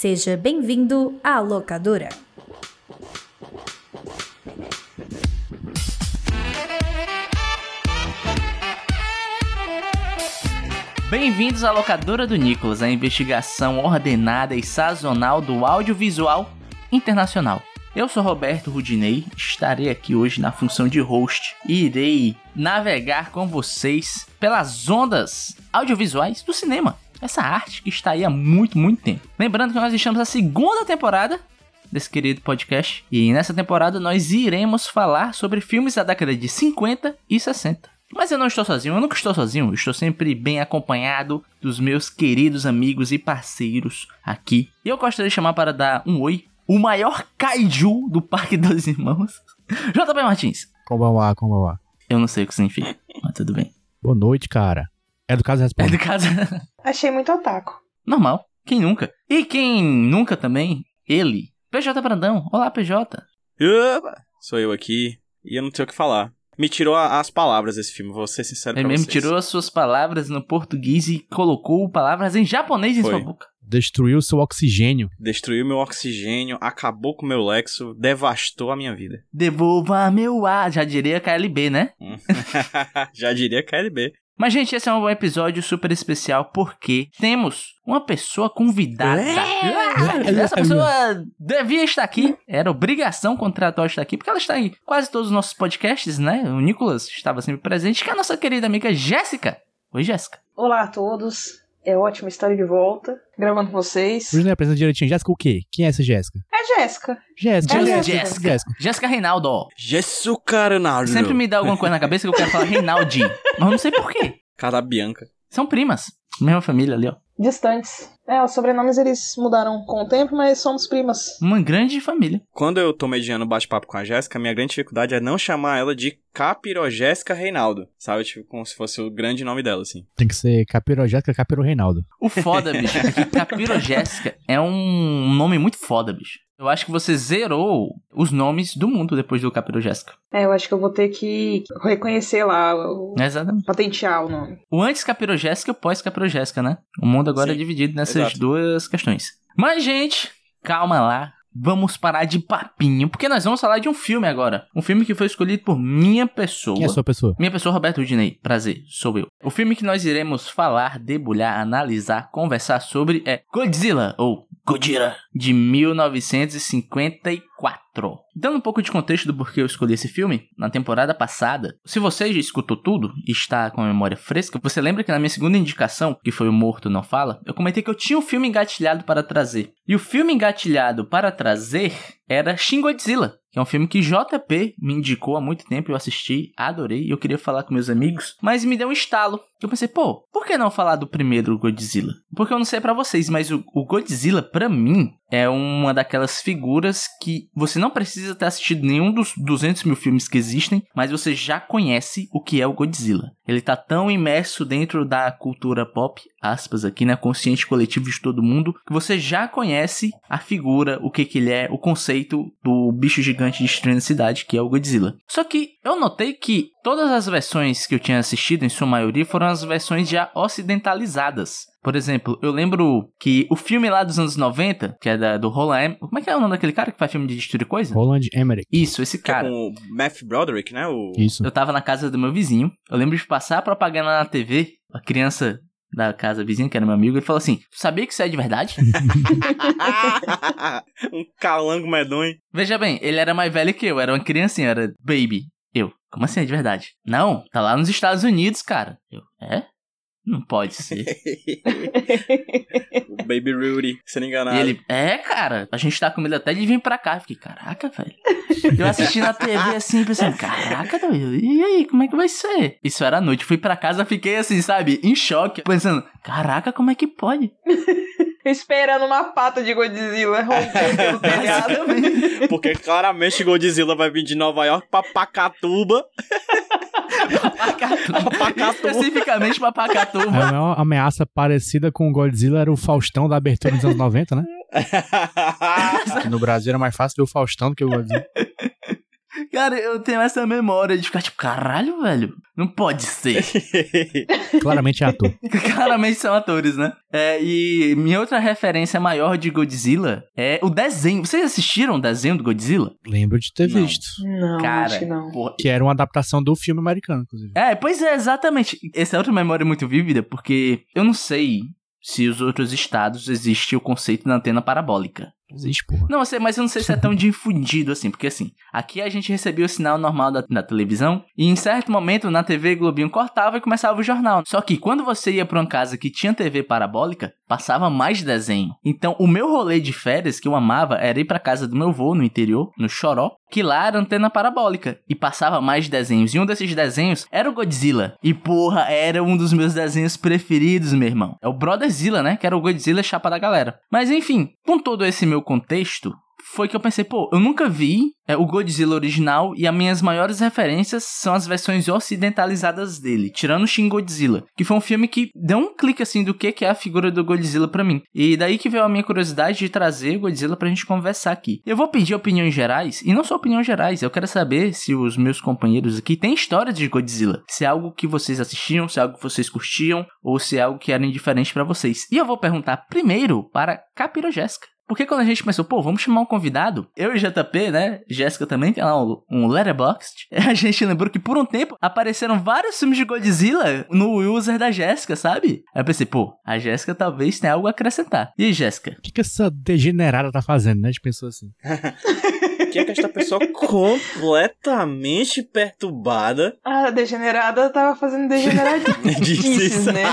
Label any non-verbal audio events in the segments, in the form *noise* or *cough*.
Seja bem-vindo à locadora. Bem-vindos à locadora do Nicolas, a investigação ordenada e sazonal do audiovisual internacional. Eu sou Roberto Rudinei, estarei aqui hoje na função de host e irei navegar com vocês pelas ondas audiovisuais do cinema. Essa arte que está aí há muito, muito tempo. Lembrando que nós estamos na segunda temporada desse querido podcast e nessa temporada nós iremos falar sobre filmes da década de 50 e 60. Mas eu não estou sozinho, eu nunca estou sozinho, estou sempre bem acompanhado dos meus queridos amigos e parceiros aqui. E eu gostaria de chamar para dar um oi o maior kaiju do Parque dos Irmãos, *laughs* JP Martins. Konbanwa, konbanwa. Eu não sei o que significa, mas tudo bem. Boa noite, cara. É do caso É responde. do caso *laughs* Achei muito otaku. normal. Quem nunca? E quem nunca também? Ele. PJ Brandão. Olá, PJ. Opa, sou eu aqui e eu não tenho o que falar. Me tirou a- as palavras esse filme, vou ser sincero Ele pra mesmo vocês. tirou as suas palavras no português e colocou palavras em japonês em Foi. sua boca. Destruiu seu oxigênio. Destruiu meu oxigênio, acabou com meu lexo, devastou a minha vida. Devolva meu ar, já diria KLB, né? *laughs* Já diria KLB. Mas, gente, esse é um episódio super especial porque temos uma pessoa convidada. É. Essa pessoa devia estar aqui, era obrigação contratual estar aqui, porque ela está em quase todos os nossos podcasts, né? O Nicolas estava sempre presente, que é a nossa querida amiga Jéssica. Oi, Jéssica. Olá a todos. É ótimo estar de volta, gravando com vocês. Hoje não apresenta direitinho. Jéssica o quê? Quem é essa Jéssica? É Jéssica. Jéssica. É Jéssica. Jéssica. Jéssica. Jéssica Reinaldo. ó. Jesus Carnalho. Sempre me dá alguma coisa na cabeça que eu quero falar Reinaldi, mas eu não sei por quê. Cara Bianca. São primas. Mesma família ali, ó. Distantes. É, os sobrenomes eles mudaram com o tempo, mas somos primas. Uma grande família. Quando eu tô mediando bate-papo com a Jéssica, minha grande dificuldade é não chamar ela de Capirogésica Reinaldo. Sabe? Tipo, como se fosse o grande nome dela, assim. Tem que ser Capiro Jéssica, Capiro Reinaldo. O foda, bicho, é que *laughs* Capiro Jéssica é um nome muito foda, bicho. Eu acho que você zerou os nomes do mundo depois do Capiro Jéssica. É, eu acho que eu vou ter que reconhecer lá, o- Exatamente. patentear o nome. O antes Capiro Jéssica e o pós Capiro Jéssica, né? O mundo agora é Sim, dividido nessas exato. duas questões. Mas, gente, calma lá. Vamos parar de papinho, porque nós vamos falar de um filme agora. Um filme que foi escolhido por minha pessoa. Quem é a sua pessoa? Minha pessoa, Roberto Rudinei. Prazer, sou eu. O filme que nós iremos falar, debulhar, analisar, conversar sobre é Godzilla, ou Godzilla, de 1954. Dando um pouco de contexto do porquê eu escolhi esse filme, na temporada passada, se você já escutou tudo e está com a memória fresca, você lembra que na minha segunda indicação, que foi o Morto Não Fala, eu comentei que eu tinha um filme engatilhado para trazer. E o filme engatilhado para trazer era Shin Godzilla, que é um filme que JP me indicou há muito tempo, eu assisti, adorei, e eu queria falar com meus amigos, mas me deu um estalo. Eu pensei, pô, por que não falar do primeiro Godzilla? Porque eu não sei pra vocês, mas o, o Godzilla, pra mim, é uma daquelas figuras que você não precisa ter assistido nenhum dos 200 mil filmes que existem, mas você já conhece o que é o Godzilla. Ele tá tão imerso dentro da cultura pop, aspas aqui, né, consciente coletivo de todo mundo, que você já conhece a figura, o que que ele é, o conceito do bicho gigante destruindo a cidade, que é o Godzilla. Só que eu notei que todas as versões que eu tinha assistido, em sua maioria, foram as versões já ocidentalizadas. Por exemplo, eu lembro que o filme lá dos anos 90, que é da, do Roland Em- Como é que é o nome daquele cara que faz filme de destruir coisa? Roland Emmerich. Isso, esse Que é cara. com o Matthew Broderick, né? O... Isso. Eu tava na casa do meu vizinho. Eu lembro de passar a propaganda na TV. A criança da casa vizinha, que era meu amigo, ele falou assim: Tu sabia que isso é de verdade? *laughs* um calango medonho. Veja bem, ele era mais velho que eu, era uma criancinha, era baby. Eu, como assim é de verdade? Não, tá lá nos Estados Unidos, cara. Eu, é? Não pode ser. *laughs* o Baby Rudy, sendo enganado. E ele, é, cara, a gente tá com medo até de vir pra cá. Eu fiquei, caraca, velho. Eu assisti na TV assim, pensando, caraca, doido, e aí, como é que vai ser? Isso era à noite, fui pra casa, fiquei assim, sabe, em choque, pensando, caraca, como é que pode? *laughs* Esperando uma pata de Godzilla *laughs* romper pelo telhado. Porque claramente Godzilla vai vir de Nova York pra Pacatuba. Pacatuba. Especificamente pra A Pacatuba. maior ameaça parecida com o Godzilla era o Faustão da abertura dos anos 90, né? *laughs* No Brasil era mais fácil ver o Faustão do que o Godzilla. Cara, eu tenho essa memória de ficar tipo, caralho, velho, não pode ser. *laughs* Claramente é ator. *laughs* Claramente são atores, né? É, e minha outra referência maior de Godzilla é o desenho. Vocês assistiram o desenho do Godzilla? Lembro de ter Não. visto. Não, Cara, acho que não. porra, Que era uma adaptação do filme americano, inclusive. É, pois é, exatamente. Essa é outra memória muito vívida, porque eu não sei se os outros estados existe o conceito da antena parabólica. Existe, porra. Não, mas eu não sei se é tão *laughs* difundido assim, porque assim, aqui a gente recebia o sinal normal da, da televisão e em certo momento na TV Globinho cortava e começava o jornal. Só que quando você ia pra uma casa que tinha TV parabólica, passava mais desenho. Então o meu rolê de férias que eu amava era ir pra casa do meu avô no interior, no Choró, que lá era antena parabólica e passava mais desenhos. E um desses desenhos era o Godzilla. E porra, era um dos meus desenhos preferidos, meu irmão. É o Brotherzilla, né? Que era o Godzilla chapa da galera. Mas enfim, com todo esse meu contexto, foi que eu pensei, pô, eu nunca vi é, o Godzilla original e as minhas maiores referências são as versões ocidentalizadas dele, tirando Shin Godzilla, que foi um filme que deu um clique assim do que que é a figura do Godzilla pra mim. E daí que veio a minha curiosidade de trazer o Godzilla pra gente conversar aqui. Eu vou pedir opiniões gerais, e não só opiniões gerais, eu quero saber se os meus companheiros aqui têm histórias de Godzilla, se é algo que vocês assistiam, se é algo que vocês curtiam, ou se é algo que era indiferente pra vocês. E eu vou perguntar primeiro para Capiro Jéssica. Porque quando a gente pensou, pô, vamos chamar um convidado, eu e JP, né? Jéssica também tem lá um, um Letterboxd. *laughs* A gente lembrou que por um tempo apareceram vários filmes de Godzilla no user da Jéssica, sabe? Aí eu pensei, pô, a Jéssica talvez tenha algo a acrescentar. E aí, Jéssica? O que, que essa degenerada tá fazendo, né? A gente pensou assim. *laughs* que é que esta pessoa *laughs* completamente perturbada A degenerada tava fazendo degeneradices, *laughs* né?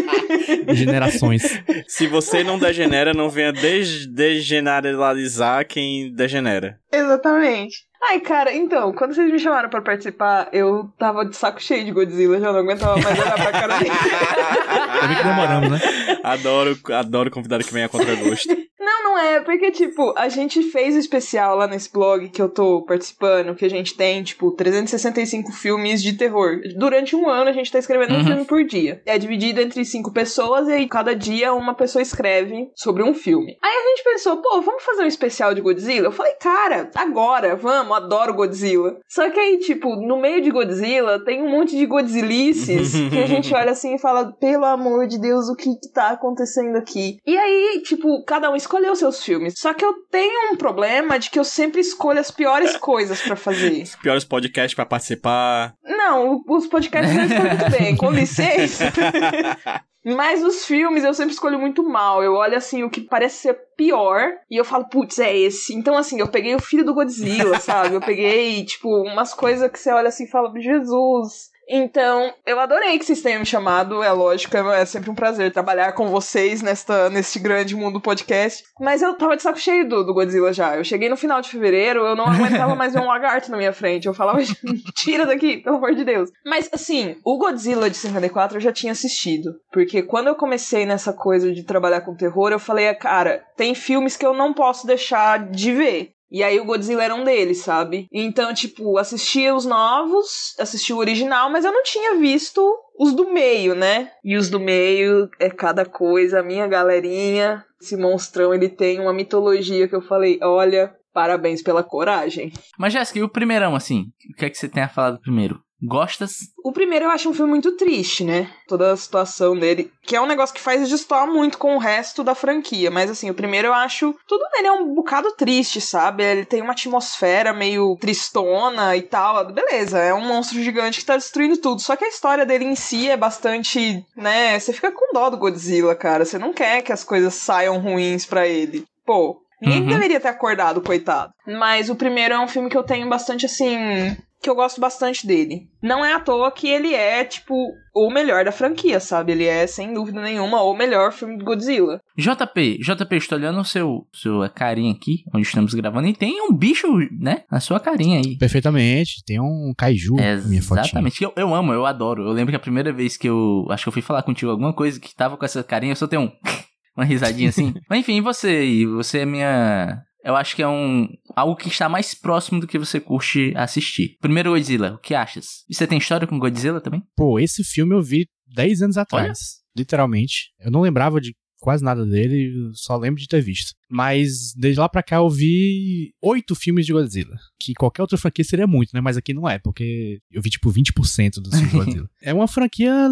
*laughs* Degenerações. Se você não degenera, não venha des degeneralizar quem degenera. Exatamente. Ai, cara, então, quando vocês me chamaram pra participar, eu tava de saco cheio de Godzilla, já não aguentava mais olhar pra cara dele. Também que demoramos, né? Adoro, adoro convidado que venha contra gosto. Não, é, porque, tipo, a gente fez o especial lá nesse blog que eu tô participando, que a gente tem, tipo, 365 filmes de terror. Durante um ano a gente tá escrevendo um Uhum. filme por dia. É dividido entre cinco pessoas e aí cada dia uma pessoa escreve sobre um filme. Aí a gente pensou, pô, vamos fazer um especial de Godzilla? Eu falei, cara, agora, vamos, adoro Godzilla. Só que aí, tipo, no meio de Godzilla tem um monte de Godzillices *laughs* que a gente olha assim e fala, pelo amor de Deus, o que que tá acontecendo aqui? E aí, tipo, cada um escolheu seus filmes. Só que eu tenho um problema de que eu sempre escolho as piores coisas pra fazer. Os piores podcasts pra participar. Não, os podcasts eu escolho muito bem, com licença. *laughs* Mas os filmes eu sempre escolho muito mal. Eu olho assim o que parece ser pior e eu falo, putz, é esse. Então, assim, eu peguei o filho do Godzilla, sabe? Eu peguei, tipo, umas coisas que você olha assim e fala, Jesus. Então, eu adorei que vocês tenham me chamado, é lógico, é sempre um prazer trabalhar com vocês nesta, neste grande mundo podcast. Mas eu tava de saco cheio do, do Godzilla já. Eu cheguei no final de fevereiro, eu não *laughs* aguentava mais ver um lagarto na minha frente. Eu falava, *laughs* tira daqui, pelo amor de Deus. Mas, assim, o Godzilla de 54 eu já tinha assistido. Porque quando eu comecei nessa coisa de trabalhar com terror, eu falei, cara, tem filmes que eu não posso deixar de ver. E aí o Godzilla era um deles, sabe? Então, tipo, assistia os novos, assistia o original, mas eu não tinha visto os do meio, né? E os do meio é cada coisa, a minha galerinha, esse monstrão, ele tem uma mitologia que eu falei, olha, parabéns pela coragem. Mas, Jéssica, e o primeirão, assim? O que é que você tem a falar do primeiro? Gostas? O primeiro eu acho um filme muito triste, né? Toda a situação dele. Que é um negócio que faz destoar muito com o resto da franquia. Mas assim, o primeiro eu acho. Tudo nele é um bocado triste, sabe? Ele tem uma atmosfera meio tristona e tal. Beleza, é um monstro gigante que tá destruindo tudo. Só que a história dele em si é bastante. né? Você fica com dó do Godzilla, cara. Você não quer que as coisas saiam ruins pra ele. Pô. Ninguém Uhum. deveria ter acordado, coitado. Mas o primeiro é um filme que eu tenho bastante assim que eu gosto bastante dele. Não é à toa que ele é, tipo, o melhor da franquia, sabe? Ele é, sem dúvida nenhuma, o melhor filme do Godzilla. JP, JP, estou olhando o seu, sua carinha aqui, onde estamos gravando, e tem um bicho, né? Na sua carinha aí. Perfeitamente. Tem um kaiju na minha fotinha. Exatamente. Eu, eu amo, eu adoro. Eu lembro que a primeira vez que eu. Acho que eu fui falar contigo alguma coisa que tava com essa carinha, eu só tenho um. *laughs* Uma risadinha assim. *laughs* Mas enfim, e você? E você é minha. Eu acho que é um. Algo que está mais próximo do que você curte assistir. Primeiro Godzilla, o que achas? E você tem história com Godzilla também? Pô, esse filme eu vi 10 anos atrás. Literalmente. Eu não lembrava de quase nada dele, só lembro de ter visto. Mas desde lá pra cá eu vi oito filmes de Godzilla. Que qualquer outra franquia seria muito, né? Mas aqui não é, porque eu vi tipo 20% dos filmes de *laughs* Godzilla. é uma franquia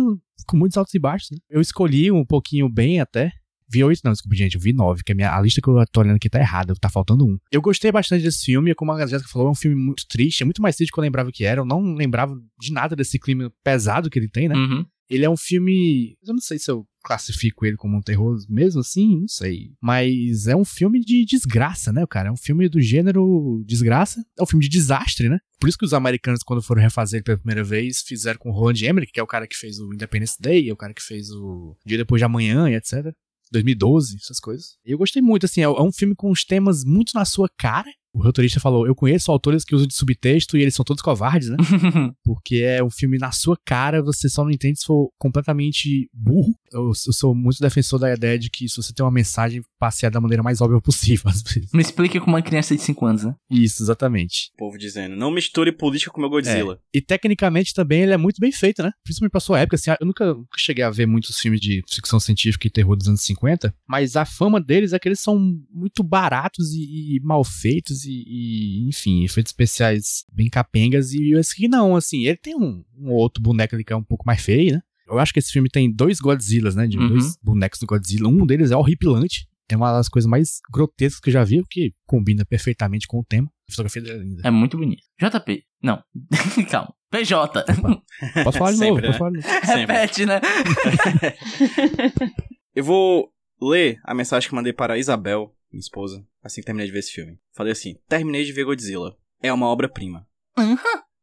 com muitos altos e baixos, né? Eu escolhi um pouquinho bem até. Vi oito, não, desculpa, gente, eu vi nove, que a, minha, a lista que eu tô olhando aqui tá errada, tá faltando um. Eu gostei bastante desse filme, como a Jéssica falou, é um filme muito triste, é muito mais triste do que eu lembrava que era. Eu não lembrava de nada desse clima pesado que ele tem, né? Uhum. Ele é um filme. Eu não sei se eu classifico ele como um terror mesmo assim, não sei. Mas é um filme de desgraça, né, cara? É um filme do gênero desgraça. É um filme de desastre, né? Por isso que os americanos, quando foram refazer ele pela primeira vez, fizeram com o Roland Emmerich, que é o cara que fez o Independence Day, é o cara que fez o Dia Depois de Amanhã e etc. 2012, essas coisas. E eu gostei muito, assim, é um filme com os temas muito na sua cara, o roteirista falou: Eu conheço autores que usam de subtexto e eles são todos covardes, né? *laughs* Porque é um filme na sua cara, você só não entende se for completamente burro. Eu, eu sou muito defensor da ideia de que se você tem uma mensagem, passe da maneira mais óbvia possível, *laughs* às vezes. Me explique com uma criança de 5 anos, né? Isso, exatamente. O povo dizendo: Não misture política com meu Godzilla. É. E tecnicamente também ele é muito bem feito, né? Principalmente pra sua época, assim, eu nunca, nunca cheguei a ver muitos filmes de ficção científica e terror dos anos 50, mas a fama deles é que eles são muito baratos e, e mal feitos e, e, enfim, efeitos especiais bem capengas. E esse aqui não, assim, ele tem um, um outro boneco ali que é um pouco mais feio, né? Eu acho que esse filme tem dois Godzillas, né? De Uhum. dois bonecos do Godzilla. Um deles é horripilante. É uma das coisas mais grotescas que eu já vi, o que combina perfeitamente com o tema. A fotografia dele é linda. É muito bonito. JP. Não. *laughs* Calma. PJ. Posso falar de Sempre, novo, né? posso falar de novo. Sempre. Repete, né? *laughs* Eu vou ler a mensagem que mandei para a Isabel, minha esposa, assim que terminei de ver esse filme. Falei assim: terminei de ver Godzilla. É uma obra-prima. Uhum.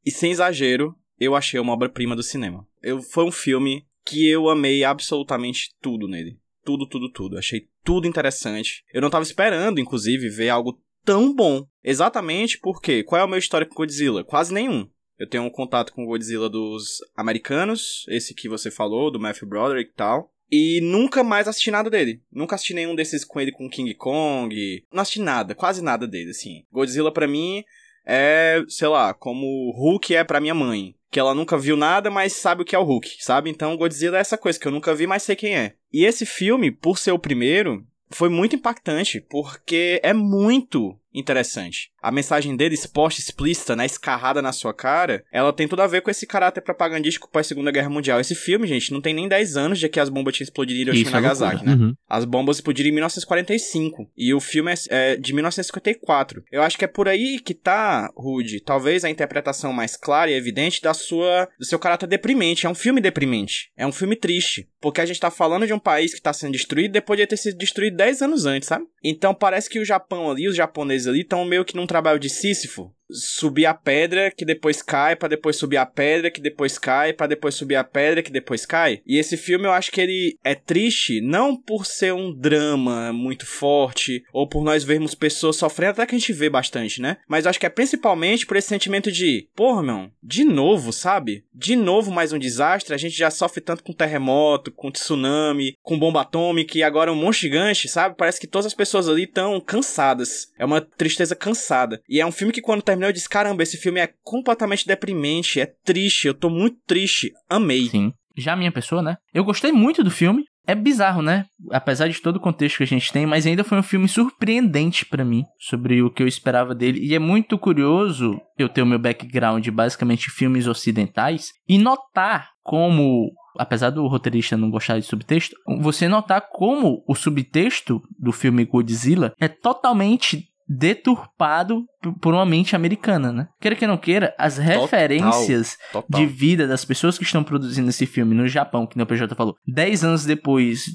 E sem exagero, eu achei uma obra-prima do cinema. Eu, foi um filme que eu amei absolutamente tudo nele. Tudo, tudo, tudo. Achei tudo interessante. Eu não tava esperando, inclusive, ver algo tão bom. Exatamente porque qual é o meu histórico com Godzilla? Quase nenhum. Eu tenho um contato com o Godzilla dos americanos, esse que você falou, do Matthew Broderick e tal. E nunca mais assisti nada dele. Nunca assisti nenhum desses com ele com King Kong. Não assisti nada, quase nada dele, assim. Godzilla pra mim é, sei lá, como Hulk é pra minha mãe. Que ela nunca viu nada, mas sabe o que é o Hulk, sabe? Então Godzilla é essa coisa que eu nunca vi, mas sei quem é. E esse filme, por ser o primeiro, foi muito impactante, porque é muito interessante. A mensagem dele, exposta, explícita, né, escarrada na sua cara, ela tem tudo a ver com esse caráter propagandístico pós-segunda guerra mundial. Esse filme, gente, não tem nem 10 anos de que as bombas tinham explodido em Hiroshima e é Nagasaki, loucura. né? Uhum. As bombas explodiram em 1945 e o filme é, é de 1954. Eu acho que é por aí que tá, Rude, talvez a interpretação mais clara e evidente da sua do seu caráter deprimente. É um filme deprimente, é um filme triste, porque a gente tá falando de um país que tá sendo destruído depois de ter sido destruído 10 anos antes, sabe? Então parece que o Japão ali, os japoneses ali estão meio que num trabalho de Sísifo, subir a pedra que depois cai, pra depois subir a pedra que depois cai, pra depois subir a pedra que depois cai. E esse filme eu acho que ele é triste não por ser um drama muito forte ou por nós vermos pessoas sofrendo, até que a gente vê bastante, né? Mas eu acho que é principalmente por esse sentimento de, porra, meu, de novo, sabe? De novo mais um desastre, a gente já sofre tanto com terremoto, com tsunami, com bomba atômica e agora um monte gigante, sabe? Parece que todas as pessoas ali estão cansadas. É uma tristeza cansada. E é um filme que quando terminou eu disse, caramba, esse filme é completamente deprimente, é triste, eu tô muito triste. Amei. Sim. Já a minha pessoa, né? Eu gostei muito do filme. É bizarro, né? Apesar de todo o contexto que a gente tem, mas ainda foi um filme surpreendente pra mim sobre o que eu esperava dele. E é muito curioso eu ter o meu background basicamente filmes ocidentais e notar como, apesar do roteirista não gostar de subtexto, você notar como o subtexto do filme Godzilla é totalmente deturpado por uma mente americana, né? Queira que não queira, as referências Total. de vida das pessoas que estão produzindo esse filme no Japão, que o PJ falou, 10 anos depois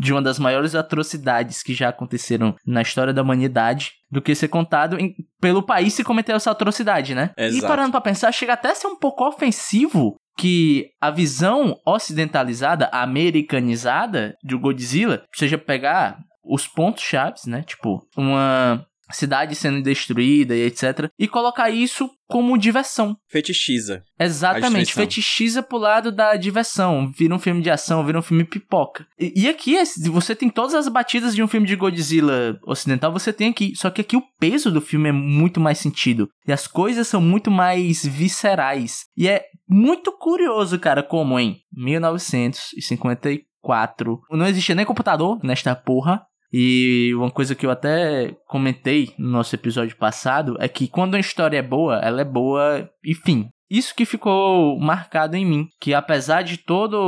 de uma das maiores atrocidades que já aconteceram na história da humanidade, do que ser contado em- pelo país que cometeu essa atrocidade, né? E Exato. parando pra pensar, chega até a ser um pouco ofensivo que a visão ocidentalizada, americanizada de Godzilla, seja pegar os pontos chaves, né? Tipo, uma cidade sendo destruída e etc. E colocar isso como diversão. Fetichiza. Exatamente, fetichiza pro lado da diversão. Vira um filme de ação, vira um filme pipoca. E, e aqui, você tem todas as batidas de um filme de Godzilla ocidental, você tem aqui. Só que aqui o peso do filme é muito mais sentido. E as coisas são muito mais viscerais. E é muito curioso, cara, como em 1954, 4. Não existia nem computador nesta porra. E uma coisa que eu até comentei no nosso episódio passado é que quando uma história é boa, ela é boa e fim. Isso que ficou marcado em mim, que apesar de toda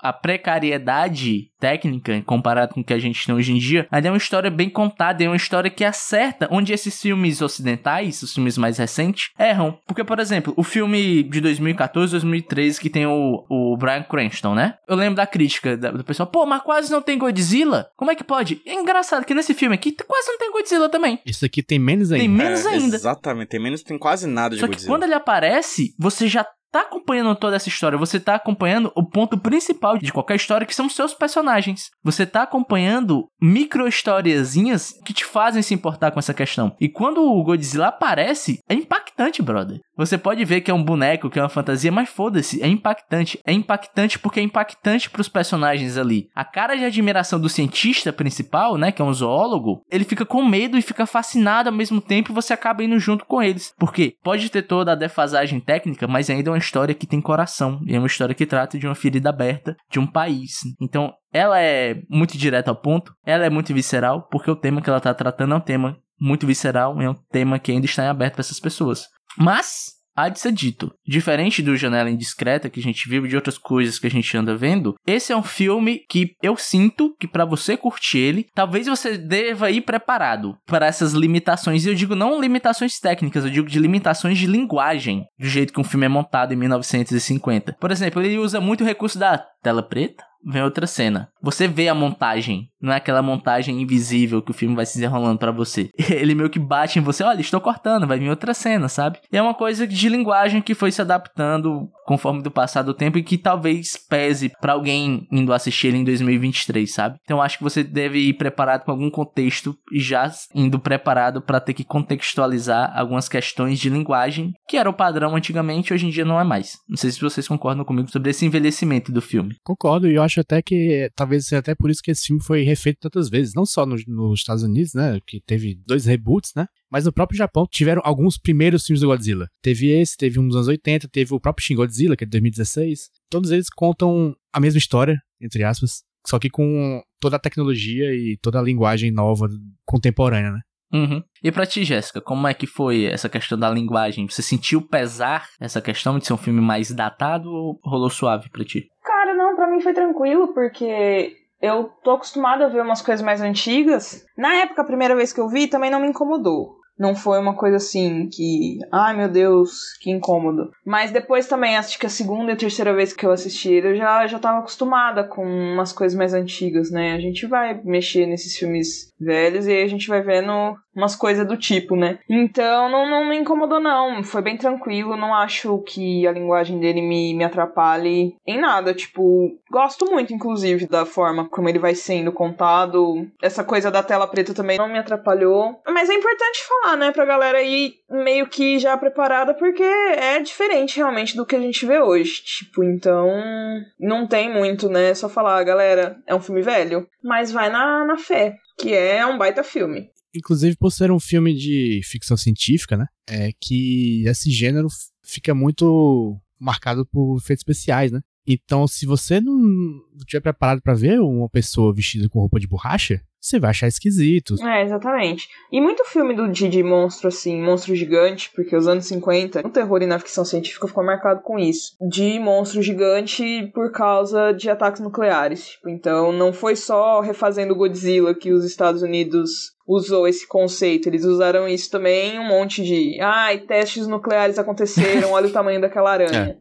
a precariedade técnica comparado com o que a gente tem hoje em dia, ainda é uma história bem contada, é uma história que acerta onde esses filmes ocidentais, os filmes mais recentes, erram. Porque, por exemplo, o filme de 2014, 2013, que tem o, o Brian Cranston, né? Eu lembro da crítica do pessoal, pô, mas quase não tem Godzilla? Como é que pode? É engraçado que nesse filme aqui quase não tem Godzilla também. Isso aqui tem menos ainda. Tem menos É, ainda. Exatamente, tem menos, tem quase nada de Só que Godzilla. quando ele aparece, você já tá acompanhando toda essa história, você tá acompanhando o ponto principal de qualquer história, que são os seus personagens. Você tá acompanhando micro historiazinhas que te fazem se importar com essa questão. E quando o Godzilla aparece, é impactante, brother. Você pode ver que é um boneco, que é uma fantasia, mas foda-se, é impactante. É impactante porque é impactante pros personagens ali. A cara de admiração do cientista principal, né, que é um zoólogo, ele fica com medo e fica fascinado ao mesmo tempo e você acaba indo junto com eles. Porque pode ter toda a defasagem técnica, mas ainda é uma história que tem coração. E é uma história que trata de uma ferida aberta de um país. Então, ela é muito direta ao ponto, ela é muito visceral, porque o tema que ela tá tratando é um tema muito visceral, é um tema que ainda está em aberto para essas pessoas. Mas, há de ser dito, diferente do Janela Indiscreta que a gente viu e de outras coisas que a gente anda vendo, esse é um filme que eu sinto que para você curtir ele, talvez você deva ir preparado para essas limitações. E eu digo não limitações técnicas, eu digo de limitações de linguagem, do jeito que um filme é montado em 1950. Por exemplo, ele usa muito o recurso da tela preta, vem outra cena. Você vê a montagem, não é aquela montagem invisível que o filme vai se desenrolando para você. *laughs* Ele meio que bate em você, olha, estou cortando, vai vir outra cena, sabe? E é uma coisa de linguagem que foi se adaptando conforme do passar do tempo e que talvez pese para alguém indo assistir ele em 2023, sabe? Então acho que você deve ir preparado com algum contexto e já indo preparado para ter que contextualizar algumas questões de linguagem que era o padrão antigamente, hoje em dia não é mais. Não sei se vocês concordam comigo sobre esse envelhecimento do filme. Concordo, e eu acho até que talvez seja até por isso que esse filme foi refeito tantas vezes, não só no- nos Estados Unidos, né, que teve dois reboots, né, mas no próprio Japão tiveram alguns primeiros filmes do Godzilla. Teve esse, teve um dos anos 80, teve o próprio Shin Godzilla, que é de 2016. Todos eles contam a mesma história, entre aspas, só que com toda a tecnologia e toda a linguagem nova, contemporânea, né. Uhum. E pra ti, Jéssica, como é que foi essa questão da linguagem? Você sentiu pesar essa questão de ser um filme mais datado ou rolou suave pra ti? Cara, foi tranquilo, porque eu tô acostumada a ver umas coisas mais antigas. Na época, a primeira vez que eu vi, também não me incomodou. Não foi uma coisa assim que, ai meu Deus, que incômodo. Mas depois também, acho que a segunda e terceira vez que eu assisti eu já, já tava acostumada com umas coisas mais antigas, né? A gente vai mexer nesses filmes velhos e aí a gente vai vendo umas coisas do tipo, né? Então não, não me incomodou, não. Foi bem tranquilo. Não acho que a linguagem dele me, me atrapalhe em nada. Tipo, gosto muito, inclusive, da forma como ele vai sendo contado. Essa coisa da tela preta também não me atrapalhou. Mas é importante falar, né, pra galera ir meio que já preparada, porque é diferente realmente do que a gente vê hoje. Tipo, então. Não tem muito, né? É só falar, galera, é um filme velho. Mas vai na, na fé, que é um baita filme. Inclusive por ser um filme de ficção científica, né? É que esse gênero fica muito marcado por efeitos especiais, né? Então, se você não estiver preparado pra ver uma pessoa vestida com roupa de borracha, você vai achar esquisito. É, exatamente. E muito filme do, de, de monstro, assim, monstro gigante, porque os anos 50, no terror e na ficção científica ficou marcado com isso. De monstro gigante por causa de ataques nucleares. Tipo, então, não foi só refazendo Godzilla que os Estados Unidos usou esse conceito. Eles usaram isso também um monte de. Ai, testes nucleares aconteceram, olha o tamanho daquela *laughs* aranha.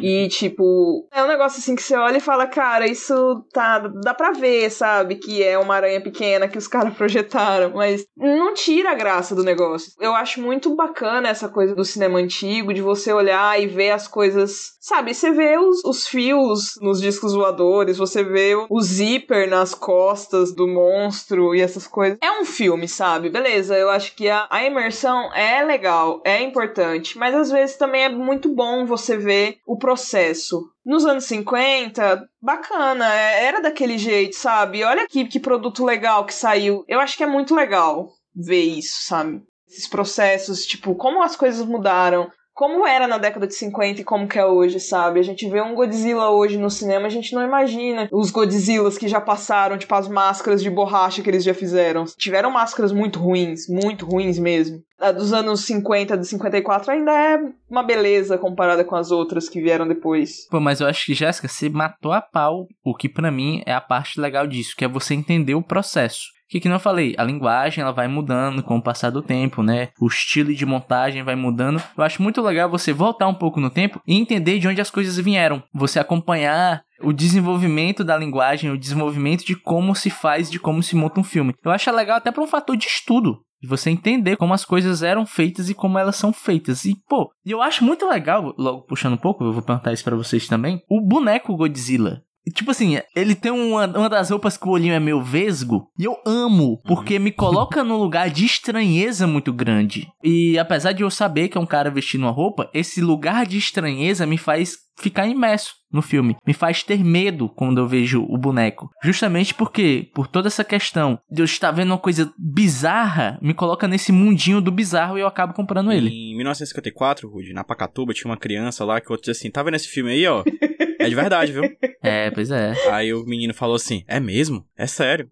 E, tipo, é um negócio assim que você olha e fala, cara, isso tá. dá pra ver, sabe? Que é uma aranha pequena que os caras projetaram, mas não tira a graça do negócio. Eu acho muito bacana essa coisa do cinema antigo, de você olhar e ver as coisas. Sabe, você vê os, os fios nos discos voadores, você vê o zíper nas costas do monstro e essas coisas. É um filme, sabe? Beleza, eu acho que a, a imersão é legal, é importante, mas às vezes também é muito bom você ver o processo. Nos anos 50, bacana, é- era daquele jeito, sabe? Olha que, que produto legal que saiu. Eu acho que é muito legal ver isso, sabe? Esses processos, tipo, como as coisas mudaram, como era na década de 50 e como que é hoje, sabe? A gente vê um Godzilla hoje no cinema, a gente não imagina os Godzillas que já passaram, tipo as máscaras de borracha que eles já fizeram. Tiveram máscaras muito ruins, muito ruins mesmo. A dos anos 50, de 54, ainda é uma beleza comparada com as outras que vieram depois. Pô, mas eu acho que, Jéssica, você matou a pau o que para mim é a parte legal disso, que é você entender o processo que, que não falei, a linguagem ela vai mudando com o passar do tempo, né? O estilo de montagem vai mudando. Eu acho muito legal você voltar um pouco no tempo e entender de onde as coisas vieram. Você acompanhar o desenvolvimento da linguagem, o desenvolvimento de como se faz, de como se monta um filme. Eu acho legal até para um fator de estudo. De você entender como as coisas eram feitas e como elas são feitas. E, pô, eu acho muito legal, logo puxando um pouco, eu vou perguntar isso pra vocês também, o boneco Godzilla. Tipo assim, ele tem uma, uma das roupas que o olhinho é meio vesgo. E eu amo, porque me coloca num lugar de estranheza muito grande. E apesar de eu saber que é um cara vestindo uma roupa, esse lugar de estranheza me faz ficar imerso no filme. Me faz ter medo quando eu vejo o boneco. Justamente porque, por toda essa questão de eu estar vendo uma coisa bizarra, me coloca nesse mundinho do bizarro e eu acabo comprando ele. Em 1954, Rudy, na Pacatuba, tinha uma criança lá que outro disse assim: tá vendo esse filme aí, ó? *laughs* É de verdade, viu? É, pois é. Aí o menino falou assim: é mesmo? É sério.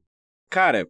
Cara,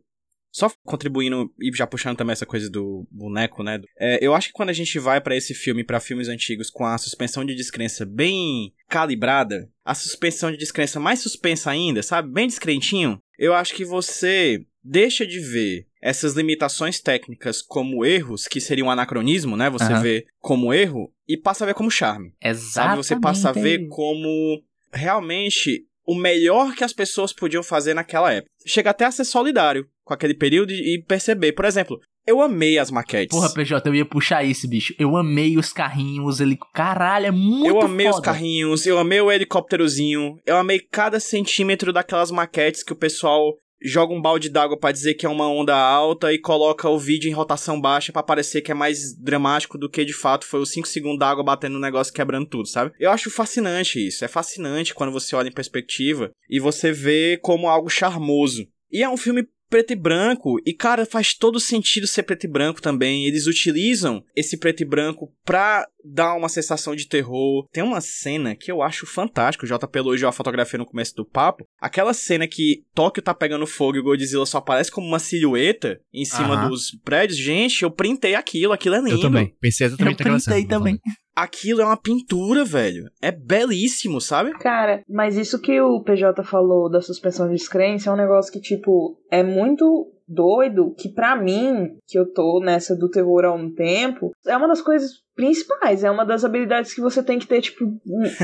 só contribuindo e já puxando também essa coisa do boneco, né? É, eu acho que quando a gente vai para esse filme, para filmes antigos, com a suspensão de descrença bem calibrada, a suspensão de descrença mais suspensa ainda, sabe? Bem descrentinho, eu acho que você deixa de ver essas limitações técnicas como erros, que seria um anacronismo, né? Você Aham. vê como erro e passa a ver como charme. Exatamente. Sabe? Você passa a ver como realmente o melhor que as pessoas podiam fazer naquela época. Chega até a ser solidário com aquele período e perceber. Por exemplo, eu amei as maquetes. Porra, PJ, eu ia puxar isso, bicho. Eu amei os carrinhos, ele. Caralho, é muito eu amei os foda. carrinhos, eu amei o helicópterozinho, eu amei cada centímetro daquelas maquetes que o pessoal joga um balde d'água pra dizer que é uma onda alta e coloca o vídeo em rotação baixa pra parecer que é mais dramático do que de fato foi os 5 segundos d'água batendo no negócio quebrando tudo, sabe? Eu acho fascinante isso, é fascinante quando você olha em perspectiva e você vê como algo charmoso. E é um filme preto e branco, e cara, faz todo sentido ser preto e branco também. Eles utilizam esse preto e branco pra dar uma sensação de terror. Tem uma cena que eu acho fantástico, o JP elogiou a fotografia no começo do papo. Aquela cena que Tóquio tá pegando fogo e o Godzilla só aparece como uma silhueta em cima Aham. dos prédios. Gente, eu printei aquilo, aquilo é lindo. Eu também. Pensei Eu exatamente naquela printei cena. também. Aquilo é uma pintura, velho. É belíssimo, sabe? Cara, mas isso que o PJ falou da suspensão de descrença é um negócio que, tipo, é muito doido que pra mim, que eu tô nessa do terror há um tempo, é uma das coisas principais, é uma das habilidades que você tem que ter, tipo,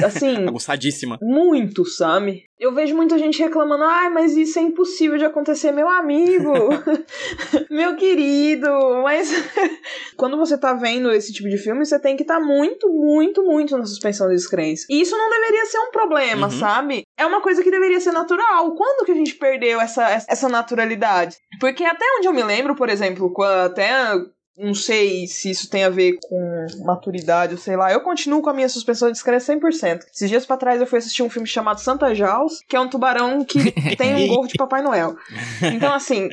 assim, *laughs* Aguçadíssima. muito, sabe? Eu vejo muita gente reclamando, ai, mas isso é impossível de acontecer, meu amigo, *laughs* meu querido, mas *laughs* quando você tá vendo esse tipo de filme, você tem que estar tá muito, muito, muito na suspensão de descrença. E isso não deveria ser um problema, Uhum. sabe? É uma coisa que deveria ser natural. Quando que a gente perdeu essa, essa naturalidade? Porque até onde eu me lembro, por exemplo, até não sei se isso tem a ver com maturidade, ou sei lá. Eu continuo com a minha suspensão de descrença 100%. Esses dias pra trás eu fui assistir um filme chamado Santa Jaws, que é um tubarão que *laughs* tem um gorro de Papai Noel. Então, assim,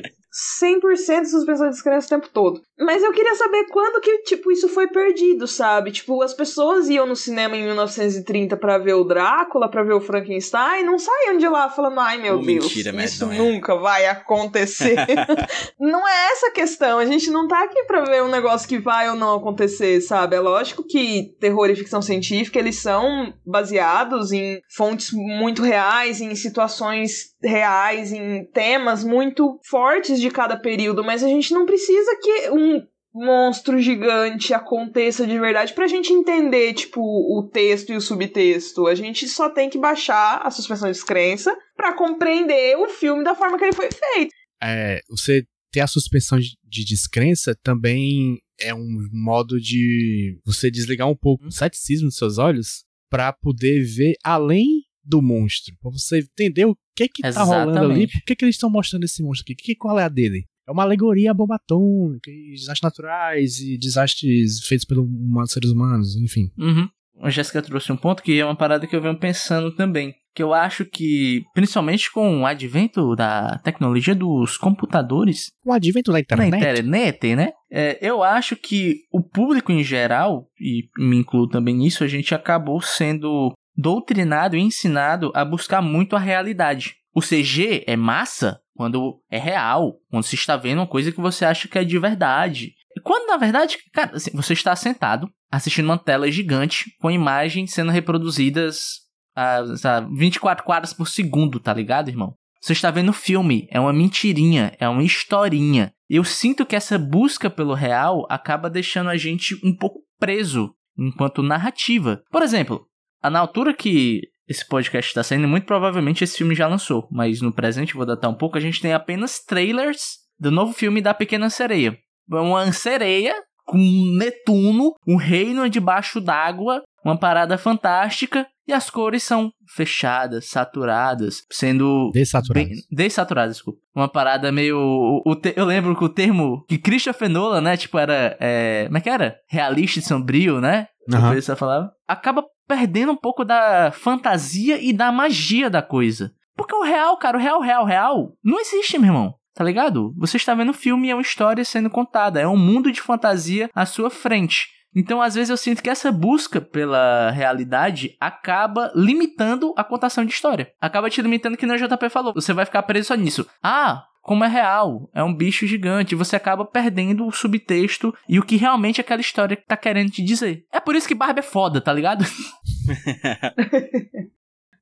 100% de suspensão de descrença o tempo todo. Mas eu queria saber quando que, tipo, isso foi perdido, sabe? Tipo, as pessoas iam no cinema em 1930 pra ver o Drácula, pra ver o Frankenstein, e não saíam de lá falando, ai meu Oh, Deus, mentira, isso medonha. nunca vai acontecer. *laughs* não é essa a questão. A gente não tá aqui pra ver um negócio que vai ou não acontecer, sabe? É lógico que terror e ficção científica, eles são baseados em fontes muito reais, em situações reais, em temas muito fortes de cada período, mas a gente não precisa que um monstro gigante aconteça de verdade pra gente entender, tipo, o texto e o subtexto. A gente só tem que baixar a suspensão de descrença pra compreender o filme da forma que ele foi feito. É, você ter a suspensão de, de descrença também é um modo de você desligar um pouco o ceticismo dos seus olhos pra poder ver além do monstro. Pra você entender o que que tá rolando ali, Exatamente. por que que eles estão mostrando esse monstro aqui, que, qual é a dele. É uma alegoria à bomba atômica, e desastres naturais e desastres feitos pelos seres humanos, enfim. Uhum. A Jéssica trouxe um ponto que é uma parada que eu venho pensando também. Que eu acho que, principalmente com o advento da tecnologia dos computadores O advento da internet. internet, né? É, eu acho que o público em geral, e me incluo também nisso, a gente acabou sendo doutrinado e ensinado a buscar muito a realidade. O CG é massa quando é real, quando você está vendo uma coisa que você acha que é de verdade. Quando na verdade, cara, assim, você está sentado assistindo uma tela gigante com imagens sendo reproduzidas a, a 24 quadros por segundo, tá ligado, irmão? Você está vendo filme, é uma mentirinha, é uma historinha. Eu sinto que essa busca pelo real acaba deixando a gente um pouco preso enquanto narrativa. Por exemplo, na altura que esse podcast está saindo, muito provavelmente esse filme já lançou, mas no presente, vou datar um pouco, a gente tem apenas trailers do novo filme da Pequena Sereia. Uma sereia com Netuno, um reino debaixo d'água, uma parada fantástica, e as cores são fechadas, saturadas, sendo. Dessaturadas. Bem, dessaturadas, desculpa. Uma parada meio. O, o te, eu lembro que o termo que Christopher Nolan, né? Tipo, era. É, como é que era? Realista e sombrio, né? Aham. Você falava. Acaba perdendo um pouco da fantasia e da magia da coisa. Porque o real, cara, o real, real, real, não existe, meu irmão. Tá ligado? Você está vendo um filme é uma história sendo contada. É um mundo de fantasia à sua frente. Então, às vezes, eu sinto que essa busca pela realidade acaba limitando a contação de história. Acaba te limitando, que nem o JP falou. Você vai ficar preso só nisso. Ah, como é real, é um bicho gigante, você acaba perdendo o subtexto e o que realmente aquela história tá querendo te dizer. É por isso que Barbie é foda, tá ligado? *laughs*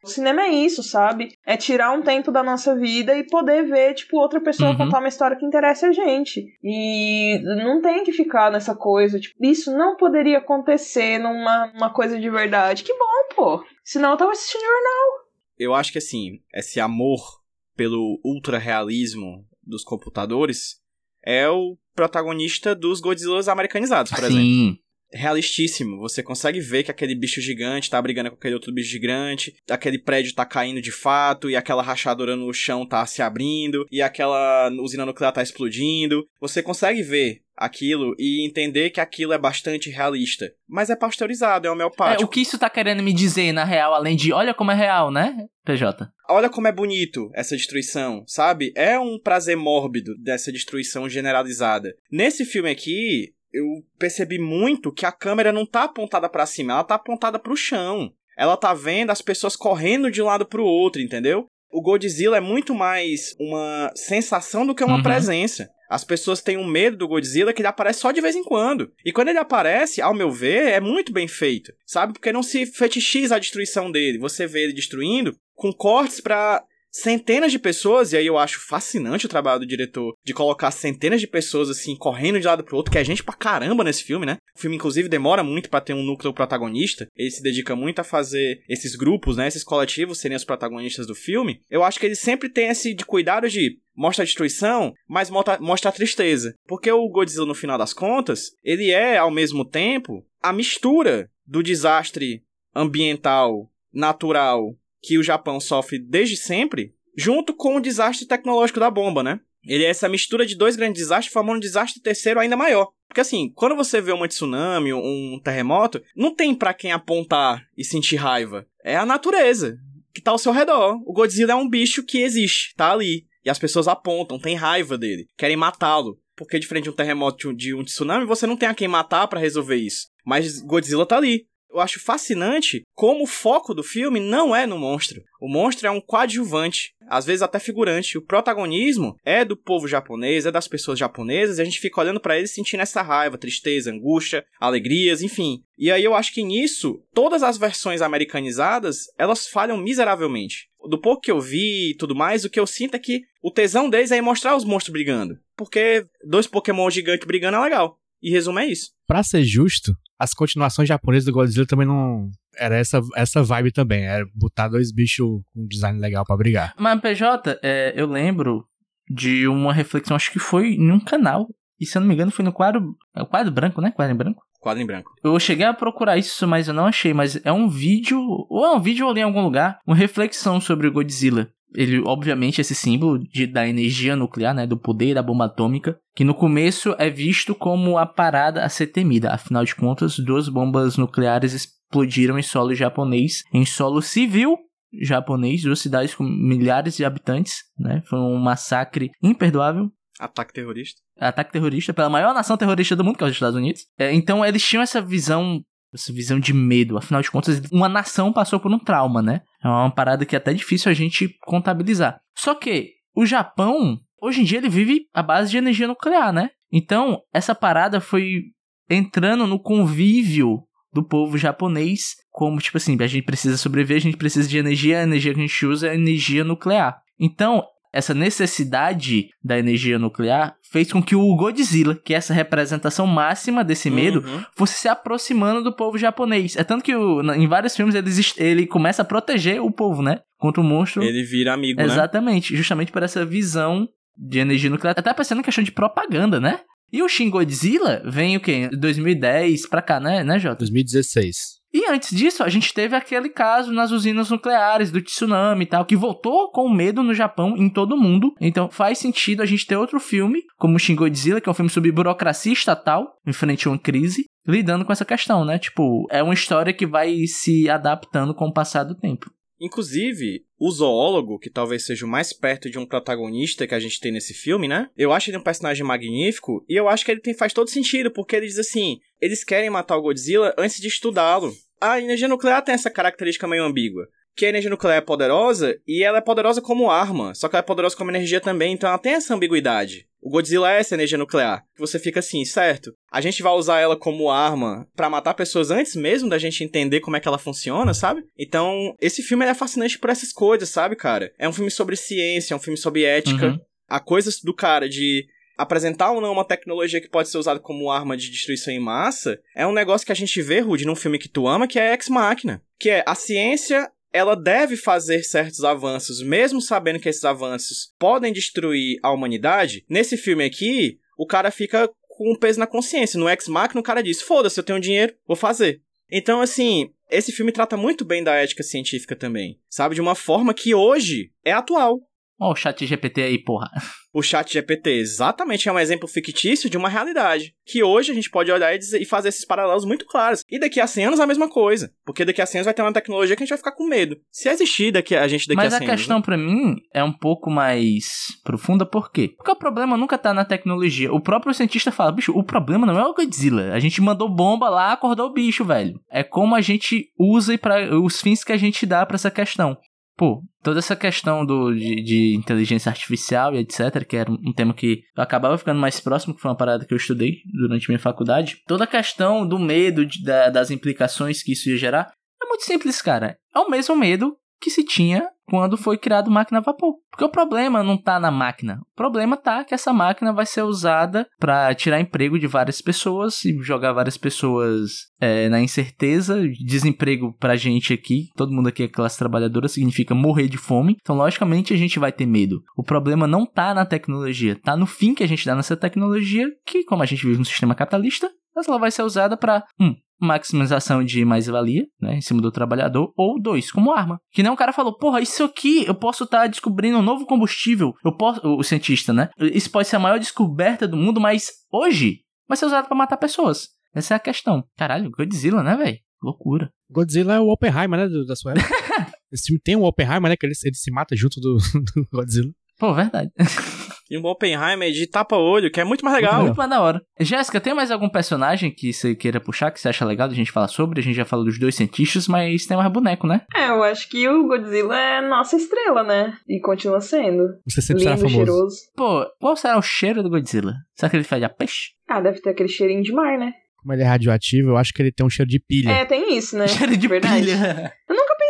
O cinema é isso, sabe? É tirar um tempo da nossa vida e poder ver, tipo, outra pessoa Uhum. contar uma história que interessa a gente. E não tem que ficar nessa coisa, tipo, isso não poderia acontecer numa uma coisa de verdade. Que bom, pô. Senão eu tava assistindo jornal. Eu acho que assim, esse amor pelo ultra-realismo dos computadores é o protagonista dos Godzillas americanizados, por exemplo. Sim. realistíssimo. Você consegue ver que aquele bicho gigante tá brigando com aquele outro bicho gigante, aquele prédio tá caindo de fato, e aquela rachadura no chão tá se abrindo, e aquela usina nuclear tá explodindo. Você consegue ver aquilo e entender que aquilo é bastante realista. Mas é pasteurizado, é É, homeopático. o que isso tá querendo me dizer, na real, além de olha como é real, né, PJ? Olha como é bonito essa destruição, sabe? É um prazer mórbido dessa destruição generalizada. Nesse filme aqui, eu percebi muito que a câmera não tá apontada pra cima, ela tá apontada pro chão. Ela tá vendo as pessoas correndo de um lado pro outro, entendeu? O Godzilla é muito mais uma sensação do que uma Uhum. presença. As pessoas têm um medo do Godzilla que ele aparece só de vez em quando. E quando ele aparece, ao meu ver, é muito bem feito, sabe? Porque não se fetichiza a destruição dele. Você vê ele destruindo com cortes pra centenas de pessoas, e aí eu acho fascinante o trabalho do diretor de colocar centenas de pessoas assim correndo de lado pro outro, que é gente pra caramba nesse filme, né? O filme inclusive demora muito pra ter um núcleo protagonista. Ele se dedica muito a fazer esses grupos, né, esses coletivos serem os protagonistas do filme. Eu acho que ele sempre tem esse de cuidado de mostra a destruição, mas mostra a tristeza. Porque o Godzilla no final das contas, ele é ao mesmo tempo a mistura do desastre ambiental, natural que o Japão sofre desde sempre, junto com o desastre tecnológico da bomba, né? Ele é essa mistura de dois grandes desastres, formando um desastre terceiro ainda maior. Porque assim, quando você vê uma tsunami, um terremoto, não tem pra quem apontar e sentir raiva. É a natureza que tá ao seu redor. O Godzilla é um bicho que existe, tá ali. E as pessoas apontam, têm raiva dele, querem matá-lo. Porque diferente de um terremoto de um tsunami, você não tem a quem matar pra resolver isso. Mas Godzilla tá ali. Eu acho fascinante como o foco do filme não é no monstro. O monstro é um coadjuvante, às vezes até figurante. O protagonismo é do povo japonês, é das pessoas japonesas, e a gente fica olhando pra eles sentindo essa raiva, tristeza, angústia, alegrias, enfim. E aí eu acho que nisso, todas as versões americanizadas, elas falham miseravelmente. Do pouco que eu vi e tudo mais, o que eu sinto é que o tesão deles é mostrar os monstros brigando. Porque dois Pokémon gigantes brigando é legal. E resumo é isso. Pra ser justo, as continuações japonesas do Godzilla também não. Era essa, essa vibe também. Era botar dois bichos com design legal pra brigar. Mas, PJ, é, eu lembro de uma reflexão, acho que foi em um canal. E se eu não me engano, foi no quadro. É o quadro branco, né? Quadro em branco. Quadro em branco. Eu cheguei a procurar isso, mas eu não achei. Mas é um vídeo. Ou é um vídeo ou li em algum lugar. Uma reflexão sobre o Godzilla. Ele, obviamente, esse símbolo de, da energia nuclear, né? Do poder da bomba atômica. Que no começo é visto como a parada a ser temida. Afinal de contas, duas bombas nucleares explodiram em solo japonês. Em solo civil japonês. Duas cidades com milhares de habitantes, né? Foi um massacre imperdoável. Ataque terrorista. Ataque terrorista pela maior nação terrorista do mundo, que é os Estados Unidos. É, então eles tinham essa visão essa visão de medo. Afinal de contas, uma nação passou por um trauma, né? É uma parada que é até difícil a gente contabilizar. Só que o Japão, hoje em dia, ele vive à base de energia nuclear, né? Então, essa parada foi entrando no convívio do povo japonês, como tipo assim, a gente precisa sobreviver, a gente precisa de energia, a energia que a gente usa é energia nuclear. Então, essa necessidade da energia nuclear fez com que o Godzilla, que é essa representação máxima desse medo, Uhum. fosse se aproximando do povo japonês. É tanto que o- em vários filmes ele, ele começa a proteger o povo, né? Contra o monstro. Ele vira amigo, né? Exatamente, justamente por essa visão de energia nuclear. Até parecendo questão de propaganda, né? E o Shin Godzilla vem o quê? 2010 pra cá, né, né Jota? 2016. E antes disso, a gente teve aquele caso nas usinas nucleares do tsunami e tal, que voltou com medo no Japão em todo o mundo. Então faz sentido a gente ter outro filme, como Shin Godzilla, que é um filme sobre burocracia estatal em frente a uma crise, lidando com essa questão, né? Tipo, é uma história que vai se adaptando com o passar do tempo. Inclusive, o zoólogo, que talvez seja o mais perto de um protagonista que a gente tem nesse filme, né? Eu acho ele um personagem magnífico e eu acho que ele tem, faz todo sentido, porque ele diz assim: eles querem matar o Godzilla antes de estudá-lo. A energia nuclear tem essa característica meio ambígua. Que a energia nuclear é poderosa e ela é poderosa como arma, só que ela é poderosa como energia também, então ela tem essa ambiguidade. O Godzilla é essa energia nuclear. Você fica assim, certo? A gente vai usar ela como arma pra matar pessoas antes mesmo da gente entender como é que ela funciona, sabe? Então, esse filme é fascinante por essas coisas, sabe, cara? É um filme sobre ciência, é um filme sobre ética. Uhum. A coisa do cara de apresentar ou não uma tecnologia que pode ser usada como arma de destruição em massa é um negócio que a gente vê, Rude, num filme que tu ama, que é Ex Machina. Que é a ciência ela deve fazer certos avanços, mesmo sabendo que esses avanços podem destruir a humanidade. Nesse filme aqui, o cara fica com um peso na consciência. No Ex Machina, o cara diz: foda-se, eu tenho dinheiro, vou fazer. Então, assim, esse filme trata muito bem da ética científica também, sabe? De uma forma que hoje é atual. Ó, o chat GPT aí, porra. O chat GPT exatamente é um exemplo fictício de uma realidade. Que hoje a gente pode olhar e, dizer- e fazer esses paralelos muito claros. E daqui a 100 anos a mesma coisa. Porque daqui a 100 anos vai ter uma tecnologia que a gente vai ficar com medo. Se existir daqui, a gente daqui Mas a a 100 anos. questão né? pra mim é um pouco mais profunda, por quê? Porque o problema nunca tá na tecnologia. O próprio cientista fala, bicho, o problema não é o Godzilla. A gente mandou bomba lá, acordou o bicho, velho. É como a gente usa e para os fins que a gente dá pra essa questão. Pô, toda essa questão do, de, de inteligência artificial e etc., que era um tema que eu acabava ficando mais próximo, que foi uma parada que eu estudei durante minha faculdade. Toda a questão do medo, de- da- das implicações que isso ia gerar, é muito simples, cara. É o mesmo medo que se tinha quando foi criado máquina a vapor. Porque o problema não tá na máquina. O problema tá que essa máquina vai ser usada para tirar emprego de várias pessoas e jogar várias pessoas é, na incerteza. Desemprego pra gente aqui, todo mundo aqui é classe trabalhadora, significa morrer de fome. Então, logicamente, a gente vai ter medo. O problema não tá na tecnologia, tá no fim que a gente dá nessa tecnologia, que, como a gente vive num sistema capitalista, ela vai ser usada para um, maximização de mais-valia, né, em cima do trabalhador, ou dois, como arma. Que nem um cara falou, porra, isso aqui eu posso estar descobrindo um novo combustível, eu posso, o cientista, né, isso pode ser a maior descoberta do mundo, mas hoje vai ser usado para matar pessoas. Essa é a questão. Caralho, Godzilla, né, velho? Loucura. Godzilla é o Oppenheimer, né? do- Da sua época. *laughs* Esse filme tem um Oppenheimer, né? Que ele, ele se mata junto do, *laughs* do Godzilla. Pô, verdade. *laughs* E um Oppenheimer de tapa-olho, que é muito mais legal. Muito mais da hora. Jéssica, tem mais algum personagem que você queira puxar, que você acha legal a gente falar sobre? A gente já falou dos dois cientistas, mas tem mais boneco, né? É, eu acho que o Godzilla é nossa estrela, né? E continua sendo. Você sempre será Lindo, famoso. cheiroso. Pô, qual será o cheiro do Godzilla? Será que ele fede a peixe? Ah, deve ter aquele cheirinho de mar, né? Como ele é radioativo, eu acho que ele tem um cheiro de pilha. É, tem isso, né? *laughs* cheiro de Verdade. pilha.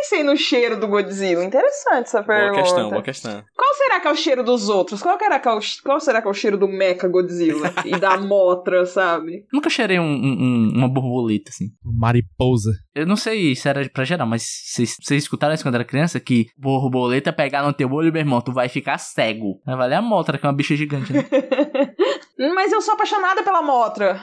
Pensei no cheiro do Godzilla. Interessante essa Boa pergunta. questão, boa questão. Qual será que é o cheiro dos outros? Qual, que era que é o, qual será que é o cheiro do Mecha Godzilla? *laughs* e da Motra, sabe? Nunca cheirei um- um- um- uma borboleta, assim. Mariposa. Eu não sei se era pra geral, mas vocês vocês escutaram isso quando era criança? Que borboleta pegar no teu olho, meu irmão, tu vai ficar cego. Vai valer a motra, que é uma bicha gigante, né? *laughs* Mas eu sou apaixonada pela Motra.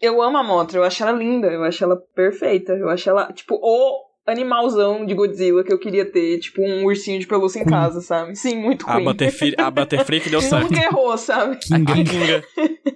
Eu amo a Motra, eu acho ela linda, eu acho ela perfeita. Eu acho ela, tipo, o animalzão de Godzilla que eu queria ter, tipo, um ursinho de pelúcia em casa, sabe? Sim, muito A Queen. Butterfree, a Butterfree que deu *laughs* certo. Nunca errou, sabe? *laughs* Kinga. Kinga.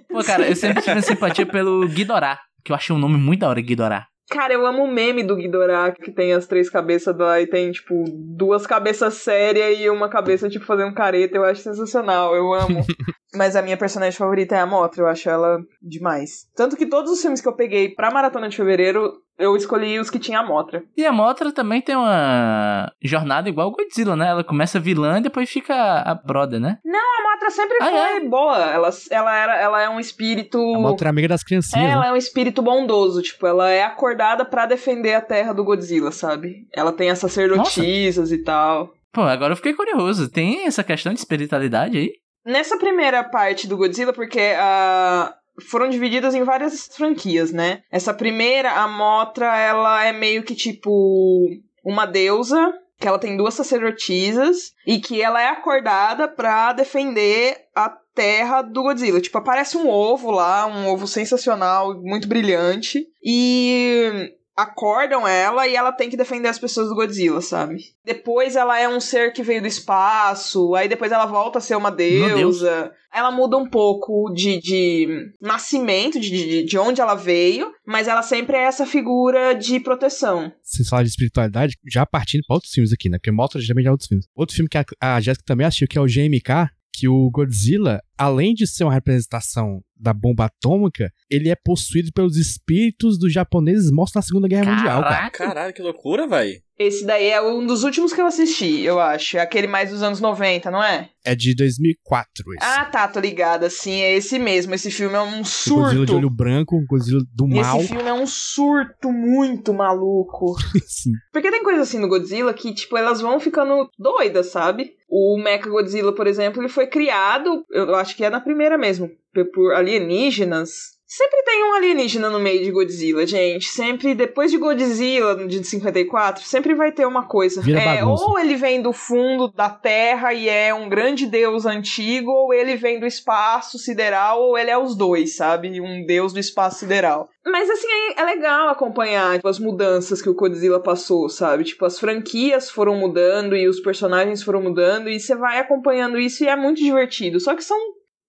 Pô, cara, eu sempre tive simpatia pelo Ghidorah, que eu achei um nome muito da hora, Ghidorah. Cara, eu amo o meme do Ghidorah, que tem as três cabeças lá e tem, tipo, duas cabeças sérias e uma cabeça, tipo, fazendo careta. Eu acho sensacional, eu amo. *laughs* Mas a minha personagem favorita é a Motra, eu acho ela demais. Tanto que todos os filmes que eu peguei pra maratona de fevereiro, eu escolhi os que tinha a Motra. E a Motra também tem uma jornada igual o Godzilla, né? Ela começa vilã e depois fica a brother, né? A Motra sempre Ah, foi boa. Ela, ela, era, ela é um espírito. A Motra é amiga das criancinhas. É, né? ela é um espírito bondoso, tipo, ela é acordada pra defender a terra do Godzilla, sabe? Ela tem as sacerdotisas e tal. Pô, agora eu fiquei curioso. Tem essa questão de espiritualidade aí? Nessa primeira parte do Godzilla, porque ah, foram divididas em várias franquias, né? Essa primeira, a Motra, ela é meio que tipo uma deusa, que ela tem duas sacerdotisas e que ela é acordada pra defender a terra do Godzilla. Tipo, aparece um ovo lá, um ovo sensacional, muito brilhante. E acordam ela e ela tem que defender as pessoas do Godzilla, sabe? Depois ela é um ser que veio do espaço, aí depois ela volta a ser uma deusa. Ela muda um pouco de, de nascimento, de, de, de onde ela veio, mas ela sempre é essa figura de proteção. Vocês falaram de espiritualidade, já partindo pra outros filmes aqui, né? Porque Motra geralmente outros filmes. Outro filme que a, a Jéssica também assistiu, que é o GMK, que o Godzilla, além de ser uma representação da bomba atômica, ele é possuído pelos espíritos dos japoneses mortos na Segunda Guerra Mundial, cara. Caraca. Caralho, que loucura, velho. Esse daí é um dos últimos que eu assisti, eu acho. É aquele mais dos anos 90, não é? É de 2004 esse. Ah, tá, tô ligada. Sim, é esse mesmo. Esse filme é um O Godzilla de surto. olho branco, Godzilla do mal. Esse filme é um surto muito maluco. *laughs* Sim. Porque tem coisa assim no Godzilla que, tipo, elas vão ficando doidas, sabe? O Mecha Godzilla, por exemplo, ele foi criado, eu acho que é na primeira mesmo, por alienígenas. Sempre tem um alienígena no meio de Godzilla, gente. Sempre, depois de Godzilla, de 54, sempre vai ter uma coisa. É, ou ele vem do fundo da Terra e é um grande deus antigo, ou ele vem do espaço sideral, ou ele é os dois, sabe? Um deus do espaço sideral. Mas assim, é, é legal acompanhar tipo, as mudanças que o Godzilla passou, sabe? Tipo, as franquias foram mudando e os personagens foram mudando, e você vai acompanhando isso e é muito divertido. Só que são,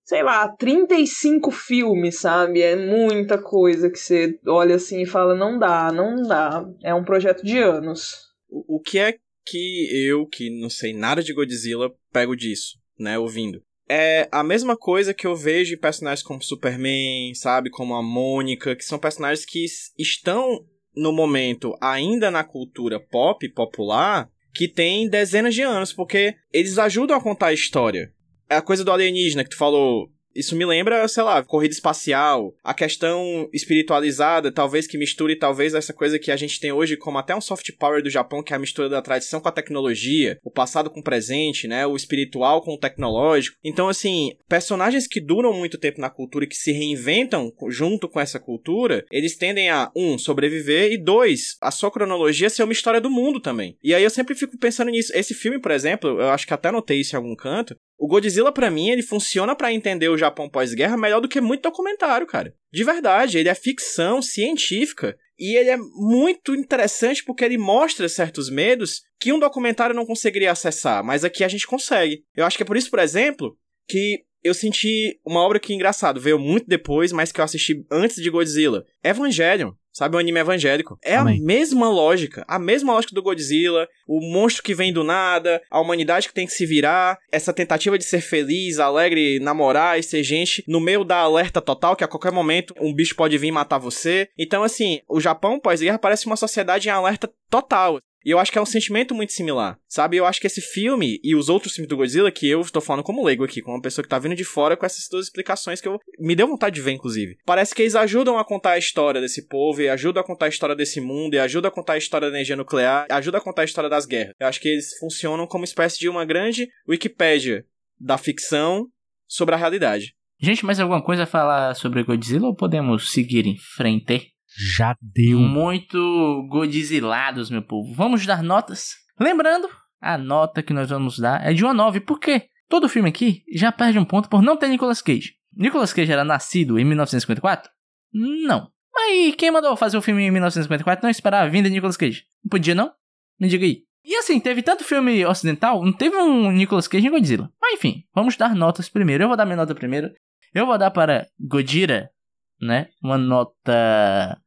sei lá, 35 filmes, sabe? É muita coisa que você olha assim e fala, não dá, não dá. É um projeto de anos. O, o que é que eu, que não sei nada de Godzilla, pego disso, né, ouvindo? É a mesma coisa que eu vejo em personagens como Superman, sabe, como a Mônica, que são personagens que estão no momento ainda na cultura pop, popular, que tem dezenas de anos, porque eles ajudam a contar a história. É a coisa do alienígena que tu falou. Isso me lembra, sei lá, corrida espacial, a questão espiritualizada, talvez que misture talvez essa coisa que a gente tem hoje como até um soft power do Japão, que é a mistura da tradição com a tecnologia, o passado com o presente, né, o espiritual com o tecnológico. Então, assim, personagens que duram muito tempo na cultura e que se reinventam junto com essa cultura, eles tendem a, um, sobreviver e dois, a sua cronologia ser uma história do mundo também. E aí eu sempre fico pensando nisso. Esse filme, por exemplo, eu acho que até notei isso em algum canto, o Godzilla, pra mim, ele funciona pra entender o Japão pós-guerra melhor do que muito documentário, cara. De verdade, ele é ficção científica. E ele é muito interessante porque ele mostra certos medos que um documentário não conseguiria acessar, mas aqui a gente consegue. Eu acho que é por isso, por exemplo, que eu senti uma obra que, engraçado, veio muito depois, mas que eu assisti antes de Godzilla. Evangelion. Sabe, o anime evangélico. É Amém. a mesma lógica. A mesma lógica do Godzilla. O monstro que vem do nada. A humanidade que tem que se virar. Essa tentativa de ser feliz, alegre, namorar e ser gente. No meio da alerta total, que a qualquer momento um bicho pode vir matar você. Então, assim, o Japão pós-guerra parece uma sociedade em alerta total. E eu acho que é um sentimento muito similar, sabe? Eu acho que esse filme e os outros filmes do Godzilla, que eu estou falando como leigo aqui, como uma pessoa que tá vindo de fora com essas duas explicações que eu me deu vontade de ver, inclusive. Parece que eles ajudam a contar a história desse povo, e ajudam a contar a história desse mundo, e ajudam a contar a história da energia nuclear, ajudam a contar a história das guerras. Eu acho que eles funcionam como espécie de uma grande Wikipédia da ficção sobre a realidade. Gente, mais alguma coisa a falar sobre Godzilla ou podemos seguir em frente? Já deu. Muito Godzillados, meu povo. Vamos dar notas. Lembrando, a nota que nós vamos dar é de uma 9. Por quê? Todo filme aqui já perde um ponto por não ter Nicolas Cage. Nicolas Cage era nascido em 1954? Não. Mas quem mandou fazer o filme em 1954 não esperava a vinda de Nicolas Cage? Não podia, não? Me diga aí. E assim, teve tanto filme ocidental, não teve um Nicolas Cage em Godzilla. Mas enfim, vamos dar notas primeiro. Eu vou dar minha nota primeiro. Eu vou dar para Godira, né? Uma nota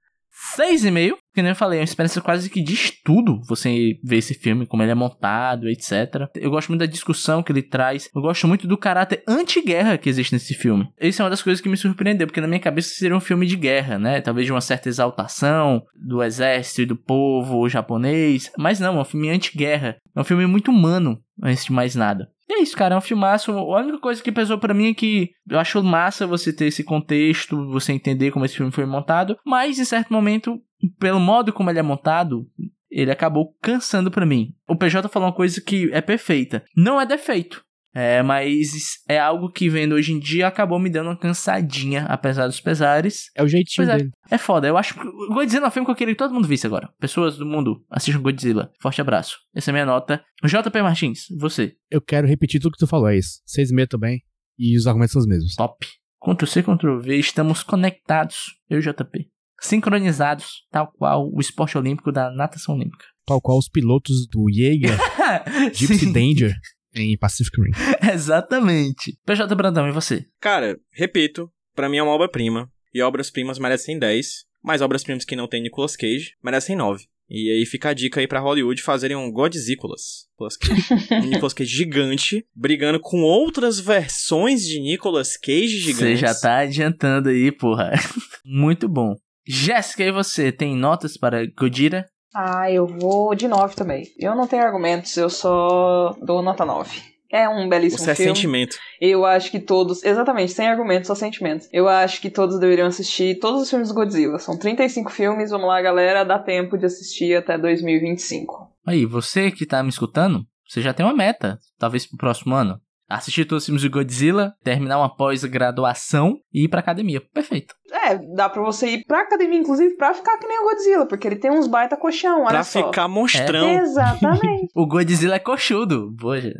6,5. que nem eu falei, é uma experiência quase que de estudo você ver esse filme, como ele é montado, etc. Eu gosto muito da discussão que ele traz. Eu gosto muito do caráter anti-guerra que existe nesse filme. Isso é uma das coisas que me surpreendeu, porque na minha cabeça seria um filme de guerra, né? Talvez de uma certa exaltação do exército e do povo japonês. Mas não, é um filme anti-guerra. É um filme muito humano, antes de mais nada. E é isso, cara, é um filmaço. A única coisa que pesou para mim é que eu acho massa você ter esse contexto, você entender como esse filme foi montado, mas em certo momento, pelo modo como ele é montado, ele acabou cansando para mim. O PJ falou uma coisa que é perfeita. Não é defeito. É, mas é algo que vendo hoje em dia acabou me dando uma cansadinha, apesar dos pesares. É o jeitinho é, dele. é foda. Eu acho que o Godzilla é um filme que eu queria que todo mundo visse agora. Pessoas do mundo, assistam Godzilla. Forte abraço. Essa é a minha nota. JP Martins, você. Eu quero repetir tudo que tu falou, é isso. 6,5 também. E os argumentos são os mesmos. Top. Ctrl C, Ctrl V, estamos conectados, eu e JP. Sincronizados, tal qual o esporte olímpico da natação olímpica. Tal qual os pilotos do Jaeger, *laughs* Gypsy Danger, em Pacific Rim. *laughs* Exatamente. PJ Brandão, e você? Cara, repito, pra mim é uma obra-prima. E obras-primas merecem 10. Mas obras-primas que não tem Nicolas Cage merecem 9. E aí fica a dica aí pra Hollywood fazerem um Godzícolas. Nicolas Cage. *laughs* um Nicolas Cage gigante, brigando com outras versões de Nicolas Cage gigantes. Você já tá adiantando aí, porra. *laughs* Muito bom. Jéssica, e você? Tem notas para Godira? Ah, eu vou de 9 também. Eu não tenho argumentos, eu só dou nota 9. É um belíssimo Isso é filme. sentimento. Eu acho que todos, exatamente, sem argumentos, só sentimentos. Eu acho que todos deveriam assistir todos os filmes do Godzilla. São 35 filmes, vamos lá, galera, dá tempo de assistir até 2025. Aí, você que tá me escutando, você já tem uma meta, talvez pro próximo ano. Assistir todos os filmes de Godzilla, terminar uma pós-graduação e ir pra academia. Perfeito. É, dá pra você ir pra academia, inclusive, pra ficar que nem o Godzilla, porque ele tem uns baita colchão, olha Pra só. ficar monstrão. Exatamente. *laughs* O Godzilla é coxudo. Poxa.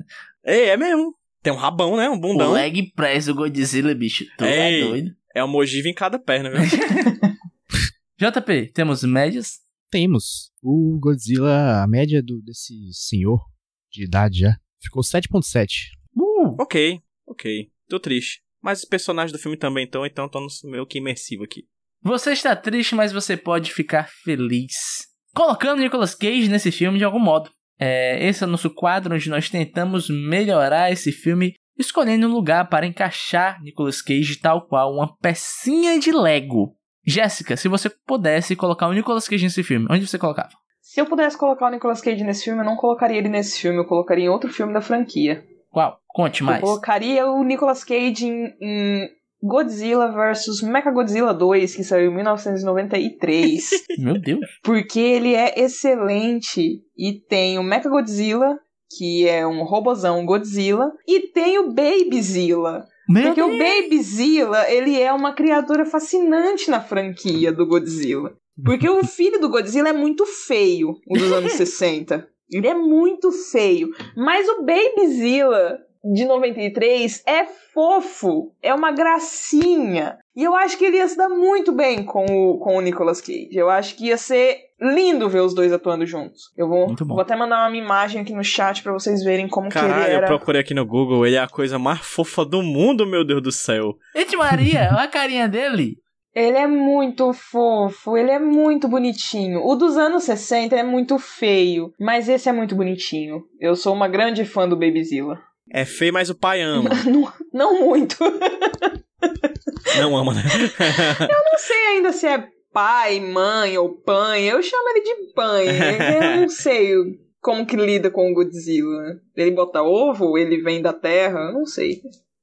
É, é mesmo. Tem um rabão, né? Um O bundão. leg press do Godzilla, bicho. Tu é doido. É uma ogiva em cada perna, viu? *laughs* JP, temos médias? Temos. O Godzilla, a média do, desse senhor de idade já, ficou 7.7. Uh, ok, ok. Tô triste. Mas os personagens do filme também estão, então tô no meio que imersivo aqui. Você está triste, mas você pode ficar feliz. Colocando Nicolas Cage nesse filme de algum modo. É, esse é o nosso quadro onde nós tentamos melhorar esse filme, escolhendo um lugar para encaixar Nicolas Cage tal qual uma pecinha de Lego. Jéssica, se você pudesse colocar o Nicolas Cage nesse filme, onde você colocava? Se eu pudesse colocar o Nicolas Cage nesse filme, eu não colocaria ele nesse filme, eu colocaria em outro filme da franquia. Qual? Conte mais. Eu colocaria o Nicolas Cage em, em Godzilla vs Mechagodzilla 2, que saiu em 1993. *laughs* Meu Deus. porque ele é excelente. E tem o Mechagodzilla, que é um robozão Godzilla, e tem o Babyzilla. Meu Porque o Deus. Babyzilla, ele é uma criatura fascinante na franquia do Godzilla. Porque o filho do Godzilla é muito feio, o dos anos *laughs* 60. Ele é muito feio. Mas o Babyzilla de 93 é fofo, é uma gracinha. E eu acho que ele ia se dar muito bem com o, com o Nicolas Cage. Eu acho que ia ser lindo ver os dois atuando juntos. Eu vou, Muito bom. vou até mandar uma imagem aqui no chat pra vocês verem como que ele Caralho, eu era. procurei aqui no Google, ele é a coisa mais fofa do mundo, meu Deus do céu. Gente Maria, olha a carinha dele. Ele é muito fofo, ele é muito bonitinho. O dos anos 60 é muito feio, mas esse é muito bonitinho. Eu sou uma grande fã do Babyzilla. É feio, mas o pai ama. não, não muito. Não ama, né? *laughs* não sei ainda se é pai, mãe ou pai. Eu chamo ele de pai. Eu *laughs* não sei como que lida com o Godzilla. Ele bota ovo? Ele vem da terra? Eu não sei.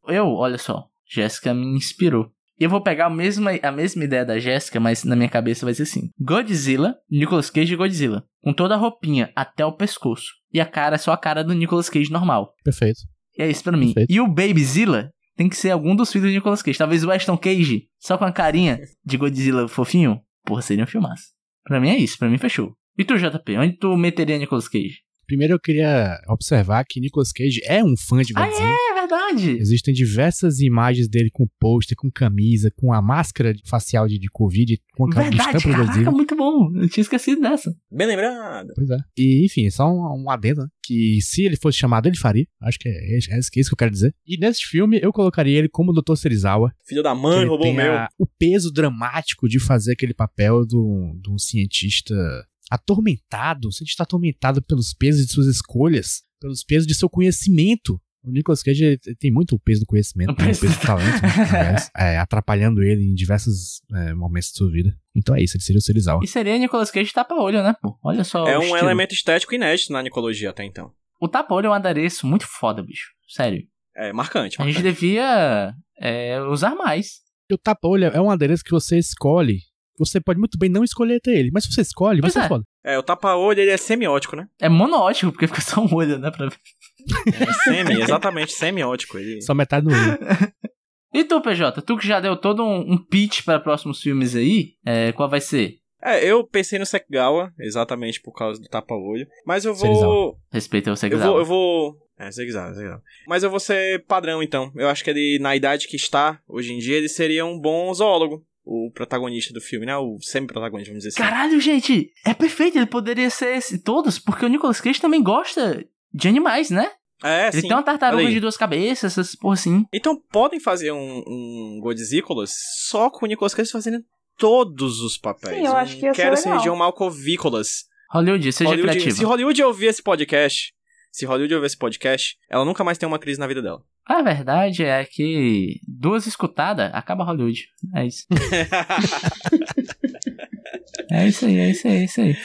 Eu, olha só, Jéssica me inspirou. E eu vou pegar a mesma, a mesma ideia da Jéssica, mas na minha cabeça vai ser assim: Godzilla, Nicolas Cage e Godzilla. Com toda a roupinha até o pescoço. E a cara é só a cara do Nicolas Cage normal. Perfeito. E é isso pra mim. Perfeito. E o Babyzilla tem que ser algum dos filhos do Nicolas Cage. Talvez o Ashton Cage, só com a carinha de Godzilla fofinho. Porra, seria um filmaço. Pra mim é isso, pra mim fechou. E tu, JP, onde tu meteria Nicolas Cage? Primeiro eu queria observar que Nicolas Cage é um fã de Ah, Godzilla. é verdade. Existem diversas imagens dele com pôster, com camisa, com a máscara facial de, de Covid, com a Verdade, caraca, muito bom. Eu tinha esquecido dessa. Bem lembrado. Pois é. E, enfim, só um, um adendo, né? Que se ele fosse chamado, ele faria. Acho que é, é, é isso que eu quero dizer. E nesse filme, eu colocaria ele como o Dr. Serizawa. Filho da mãe, roubou o tem meu. a- o peso dramático de fazer aquele papel de um de um cientista atormentado, um cientista atormentado pelos pesos de suas escolhas, pelos pesos de seu conhecimento. O Nicolas Cage tem muito o peso do conhecimento, O né? peso do talento, né? é, atrapalhando ele em diversos é, momentos de sua vida. Então é isso, ele seria o Serizawa. E seria Nicolas Cage tapa-olho, né, pô? Olha só. É o um estilo. elemento estético inédito na Nicologia até então. O tapa-olho é um adereço muito foda, bicho. Sério. É marcante. A gente marcante. devia é, usar mais. E o tapa-olho é um adereço que você escolhe. Você pode muito bem não escolher ter ele, mas se você escolhe, Pois ser é. foda. É, o tapa-olho ele é semiótico, né? É monótico, porque fica só um olho, né? Pra ver. É semi, exatamente, semiótico. Ele... Só metade do olho. *laughs* E tu, PJ? Tu que já deu todo um, um pitch para próximos filmes aí, é, qual vai ser? É, eu pensei no Sekgawa, exatamente por causa do tapa-olho. Mas eu vou. Serizawa. Respeito ao Eu vou, eu vou. É, Zegzawa, Zegzawa. Mas eu vou ser padrão, então. Eu acho que ele, na idade que está, hoje em dia, ele seria um bom zoólogo. O protagonista do filme, né? O semi-protagonista, vamos dizer assim. Caralho, gente, é perfeito, ele poderia ser esse, todos, porque o Nicolas Cage também gosta de animais, né? É, ele sim. tem uma tartaruga de duas cabeças, essas porra assim. Então podem fazer um, um Godzícolas só com o Nicolas Cage fazendo todos os papéis. Sim, eu acho que ia ser Quero ser legal. região Malcovícolas. Hollywood, seja Hollywood, criativo. se Hollywood ouvir esse podcast, se Hollywood ouvir esse podcast, ela nunca mais tem uma crise na vida dela. *laughs* A verdade é que duas escutadas acaba Hollywood. É isso. *laughs* é isso aí, é isso aí, é isso aí.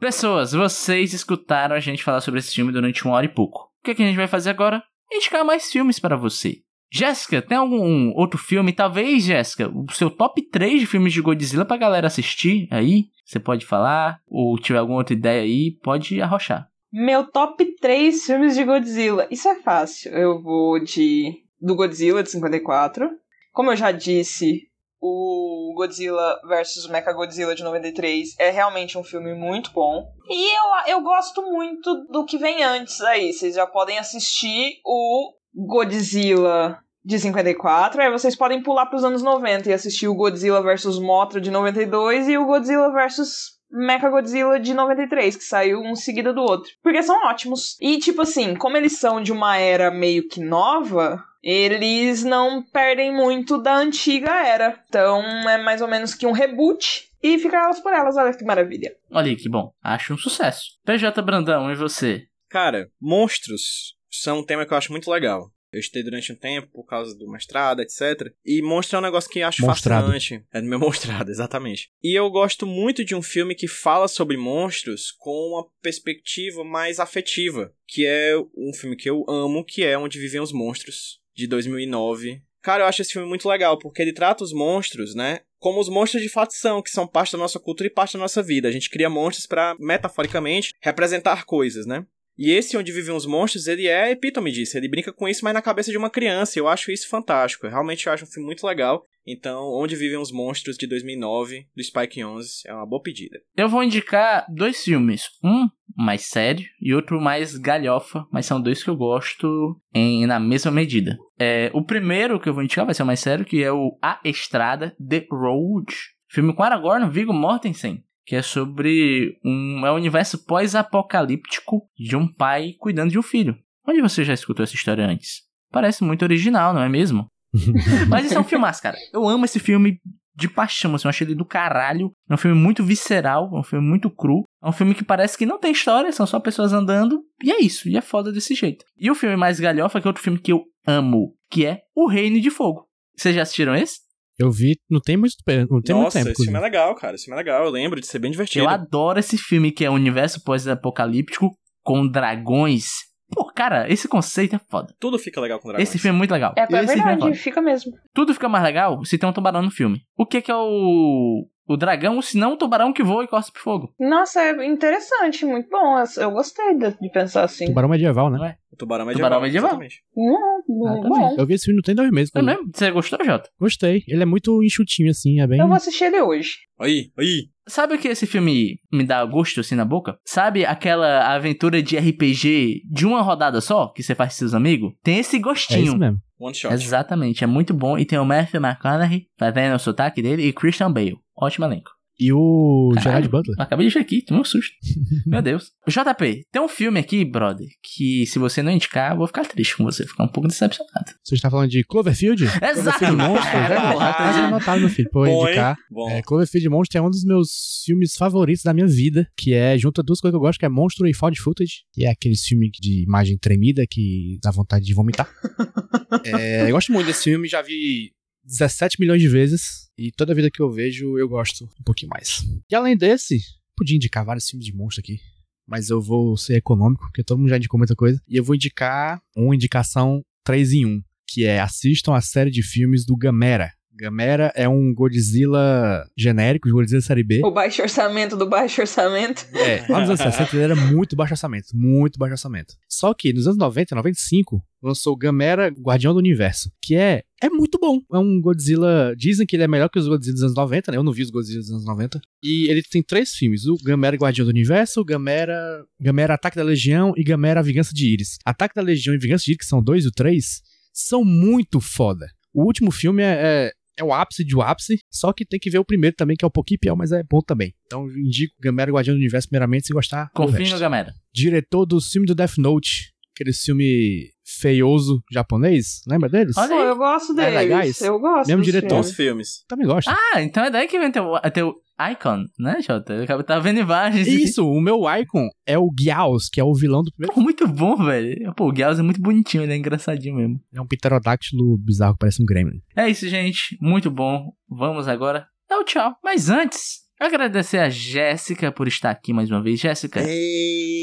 Pessoas, vocês escutaram a gente falar sobre esse filme durante uma hora e pouco. O que, é que a gente vai fazer agora? Indicar mais filmes para você. Jéssica, tem algum outro filme? Talvez, Jéssica, o seu top 3 de filmes de Godzilla pra galera assistir aí? Você pode falar? Ou tiver alguma outra ideia aí, pode arrochar. Meu top 3 filmes de Godzilla. Isso é fácil. Eu vou de. Do Godzilla de 54. Como eu já disse, o Godzilla vs Mechagodzilla de 93 é realmente um filme muito bom. E eu, eu gosto muito do que vem antes aí. Vocês já podem assistir o Godzilla de 54. Aí vocês podem pular para os anos 90 e assistir o Godzilla vs Mothra de 92 e o Godzilla vs Mechagodzilla de 93, que saiu um seguida do outro. Porque são ótimos. E, tipo assim, como eles são de uma era meio que nova, eles não perdem muito da antiga era. Então é mais ou menos que um reboot. E fica elas por elas, olha que maravilha. Olha aí, que bom. Acho um sucesso. PJ Brandão, e você? Cara, monstros são um tema que eu acho muito legal. Eu estudei durante um tempo por causa do mestrado, etc. E monstro é um negócio que eu acho Monstrado. fascinante. É do meu *laughs* mostrado, exatamente. E eu gosto muito de um filme que fala sobre monstros com uma perspectiva mais afetiva. Que é um filme que eu amo, que é Onde Vivem os Monstros, de 2009. Cara, eu acho esse filme muito legal, porque ele trata os monstros, né? Como os monstros de fato são, que são parte da nossa cultura e parte da nossa vida. A gente cria monstros para metaforicamente, representar coisas, né? E esse Onde Vivem os Monstros, ele é epítome disso. Ele brinca com isso, mas na cabeça de uma criança. Eu acho isso fantástico. Eu realmente acho um filme muito legal. Então, Onde Vivem os Monstros, de 2009, do Spike 11, é uma boa pedida. Eu vou indicar dois filmes. Um mais sério e outro mais galhofa, mas são dois que eu gosto em, na mesma medida. É, o primeiro que eu vou indicar vai ser o mais sério, que é o A Estrada, The Road. Filme com Aragorn, Viggo Mortensen. Que é sobre um, é um universo pós-apocalíptico de um pai cuidando de um filho. Onde você já escutou essa história antes? Parece muito original, não é mesmo? *laughs* Mas esse é um filmaço, cara. Eu amo esse filme de paixão, assim, eu achei ele do caralho. É um filme muito visceral, é um filme muito cru. É um filme que parece que não tem história, são só pessoas andando. E é isso, e é foda desse jeito. E o filme mais galhofa, que é outro filme que eu amo, que é O Reino de Fogo. Vocês já assistiram esse? Eu vi, não tem muito, não tem muito Nossa, tempo. esse filme é legal, cara. Esse filme é legal. Eu lembro de ser bem divertido. Eu adoro esse filme que é um universo pós-apocalíptico com dragões. Pô, cara, esse conceito é foda. Tudo fica legal com dragões. Esse filme é muito legal. É, é filme verdade, foda. fica mesmo. Tudo fica mais legal se tem um tubarão no filme. O que que é o, o dragão, se não, o tubarão que voa e cospe fogo. Nossa, é interessante, muito bom. Eu- Eu gostei de, de pensar assim. Tubarão medieval, né? É? O tubarão medieval. Tubarão medieval. exatamente. Hum, Ah, bom. também. Eu vi esse filme não tem dois meses. É mesmo? Você gostou, Jota? Gostei. Ele é muito enxutinho, assim, é bem... Eu vou assistir ele hoje. Aí, aí. Sabe o que esse filme me dá gosto assim na boca? Sabe aquela aventura de RPG de uma rodada só, que você faz com seus amigos? Tem esse É gostinho. isso mesmo. One shot. Exatamente, é muito bom. E tem o Matthew McConaughey fazendo o sotaque dele e Christian Bale. Ótimo elenco. E o Caralho. Gerard Butler. Acabei de ver aqui, tomei um susto. *laughs* Meu Deus. JP, tem um filme aqui, brother, que se você não indicar, eu vou ficar triste com você, ficar um pouco decepcionado. Você está falando de Cloverfield? Cloverfield Monstro, É, já porra, tá anotado, meu filho, pra eu indicar. Bom. É, Cloverfield Monstro é um dos meus filmes favoritos da minha vida, que é junto a duas coisas que eu gosto, que é Monstro e Found Footage, que é aqueles filmes de imagem tremida que dá vontade de vomitar. *laughs* É, eu gosto muito desse filme, já vi 17 milhões de vezes, e toda vida que eu vejo eu gosto um pouquinho mais. E além desse, podia indicar vários filmes de monstro aqui, mas eu vou ser econômico, porque todo mundo já indicou muita coisa, e eu vou indicar uma indicação 3 em 1, que é assistam a série de filmes do Gamera. Gamera é um Godzilla genérico, de Godzilla série B. O baixo orçamento do baixo orçamento. É, lá nos anos 60 ele era muito baixo orçamento, muito baixo orçamento. Só que nos anos 90, 95, lançou Gamera Guardião do Universo, que é é muito bom. É um Godzilla, dizem que ele é melhor que os Godzilla dos anos 90, né? Eu não vi os Godzilla dos anos 90. E ele tem três filmes, o Gamera Guardião do Universo, o Gamera, Gamera Ataque da Legião e Gamera Vingança de Iris. Ataque da Legião e Vingança de Iris, que são dois e o três, são muito foda. O último filme é, é, é o ápice de o ápice, só que tem que ver o primeiro também, que é um pouquinho pior, mas é bom também. Então indico Gamera Guardião do Universo primeiramente, se gostar. resto. no Gamera. Diretor do filme do Death Note, aquele filme feioso japonês, lembra deles? Olha eu gosto É deles. legais? Eu gosto. Mesmo dos diretor. filmes. Bons filmes. Também gosto. Ah, então é daí que vem teu, teu icon, né, Jota? Eu acabo tá vendo imagens. Isso, o meu icon é o Gyaos, que é o vilão do primeiro. Pô, muito bom, velho. Pô, o Gauss é muito bonitinho, ele é engraçadinho mesmo. É um pterodáctilo bizarro, que parece um gremlin. É isso, gente. Muito bom. Vamos agora dar o tchau. Mas antes, agradecer a Jéssica por estar aqui mais uma vez. Jéssica,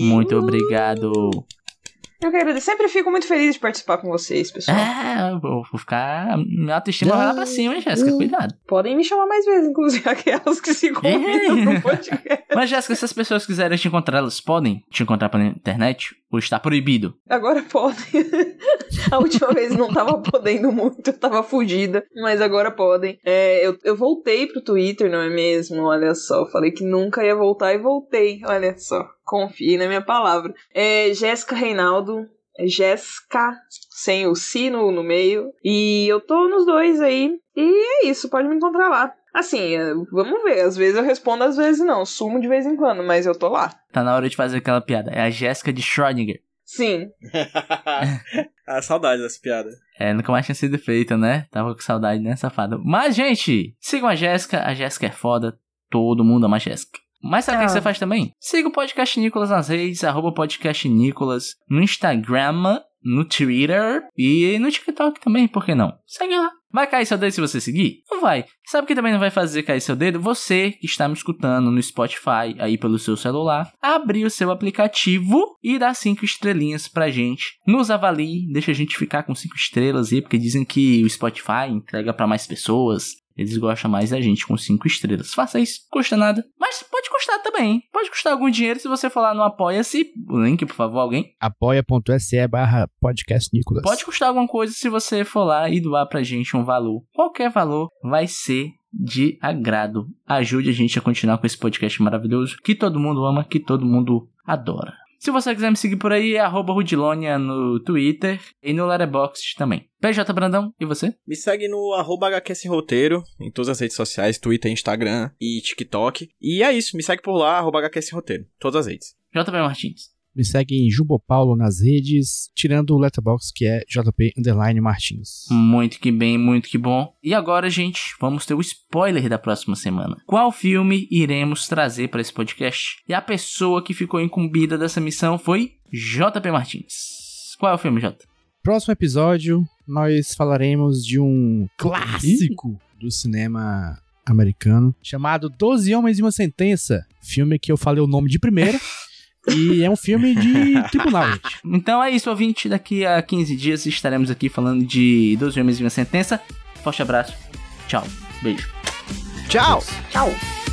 muito obrigado. Eu quero, sempre fico muito feliz de participar com vocês, pessoal. É, vou vou ficar. Minha autoestima vai lá pra cima, hein, Jéssica? Cuidado. Podem me chamar mais vezes, inclusive *laughs* aquelas que se convidam no podcast. Mas, Jéssica, se as pessoas quiserem te encontrar, elas podem te encontrar pela internet? Ou está proibido? Agora podem. *laughs* A última vez não tava podendo muito, eu tava fugida, mas agora podem. É, eu, eu voltei pro Twitter, não é mesmo? Olha só, falei que nunca ia voltar e voltei, olha só. Confie na minha palavra. É Jéssica Reinaldo, é Jéssica, sem o si no, no meio. E eu tô nos dois aí. E é isso, pode me encontrar lá. Assim, é, vamos ver. Às vezes eu respondo, às vezes não. Sumo de vez em quando, mas eu tô lá. Tá na hora de fazer aquela piada. É a Jéssica de Schrödinger. Sim, *laughs* ah, saudade dessa piada. É, nunca mais tinha sido feita, né? Tava com saudade, né, safado? Mas, gente, sigam a Jéssica. A Jéssica é foda. Todo mundo ama a Jéssica. Mas sabe o que Ah. que você faz também? Siga o Podcast Nicolas nas redes, arroba Podcast Nicolas, no Instagram, no Twitter e no TikTok também, por que não? Segue lá. Vai cair seu dedo se você seguir? Não vai. Sabe o que também não vai fazer cair seu dedo? Você que está me escutando no Spotify, aí pelo seu celular, abrir o seu aplicativo e dar cinco estrelinhas pra gente. Nos avalie, deixa a gente ficar com cinco estrelas aí, porque dizem que o Spotify entrega pra mais pessoas. Eles gostam mais da gente com cinco estrelas. Faça isso, custa nada. Mas pode custar também. Pode custar algum dinheiro se você for lá no Apoia-se. O link, por favor, alguém. apoia.se barra podcast Nicolas. Pode custar alguma coisa se você for lá e doar pra gente um valor. Qualquer valor vai ser de agrado. Ajude a gente a continuar com esse podcast maravilhoso que todo mundo ama, que todo mundo adora. Se você quiser me seguir por aí, é arroba Rudilonia no Twitter e no Letterboxd também. PJ Brandão, e você? Me segue no arroba HQS Roteiro, em todas as redes sociais, Twitter, Instagram e TikTok. E é isso, me segue por lá, arroba HQS Roteiro, todas as redes. JP Martins. Me segue em Jumbo Paulo nas redes, tirando o letterbox que é JP Underline Martins. Muito que bem, muito que bom. E agora, gente, vamos ter o spoiler da próxima semana. Qual filme iremos trazer para esse podcast? E a pessoa que ficou incumbida dessa missão foi JP Martins. Qual é o filme, Jota? Próximo episódio, nós falaremos de um clássico do cinema americano chamado Doze Homens e uma Sentença. Filme que eu falei o nome de primeira. *laughs* e é um filme de *laughs* tribunal, gente. Então é isso, ouvinte. Daqui a 15 dias estaremos aqui falando de 12 Homens e uma Sentença. Forte abraço. Tchau. Beijo. Tchau! Tchau!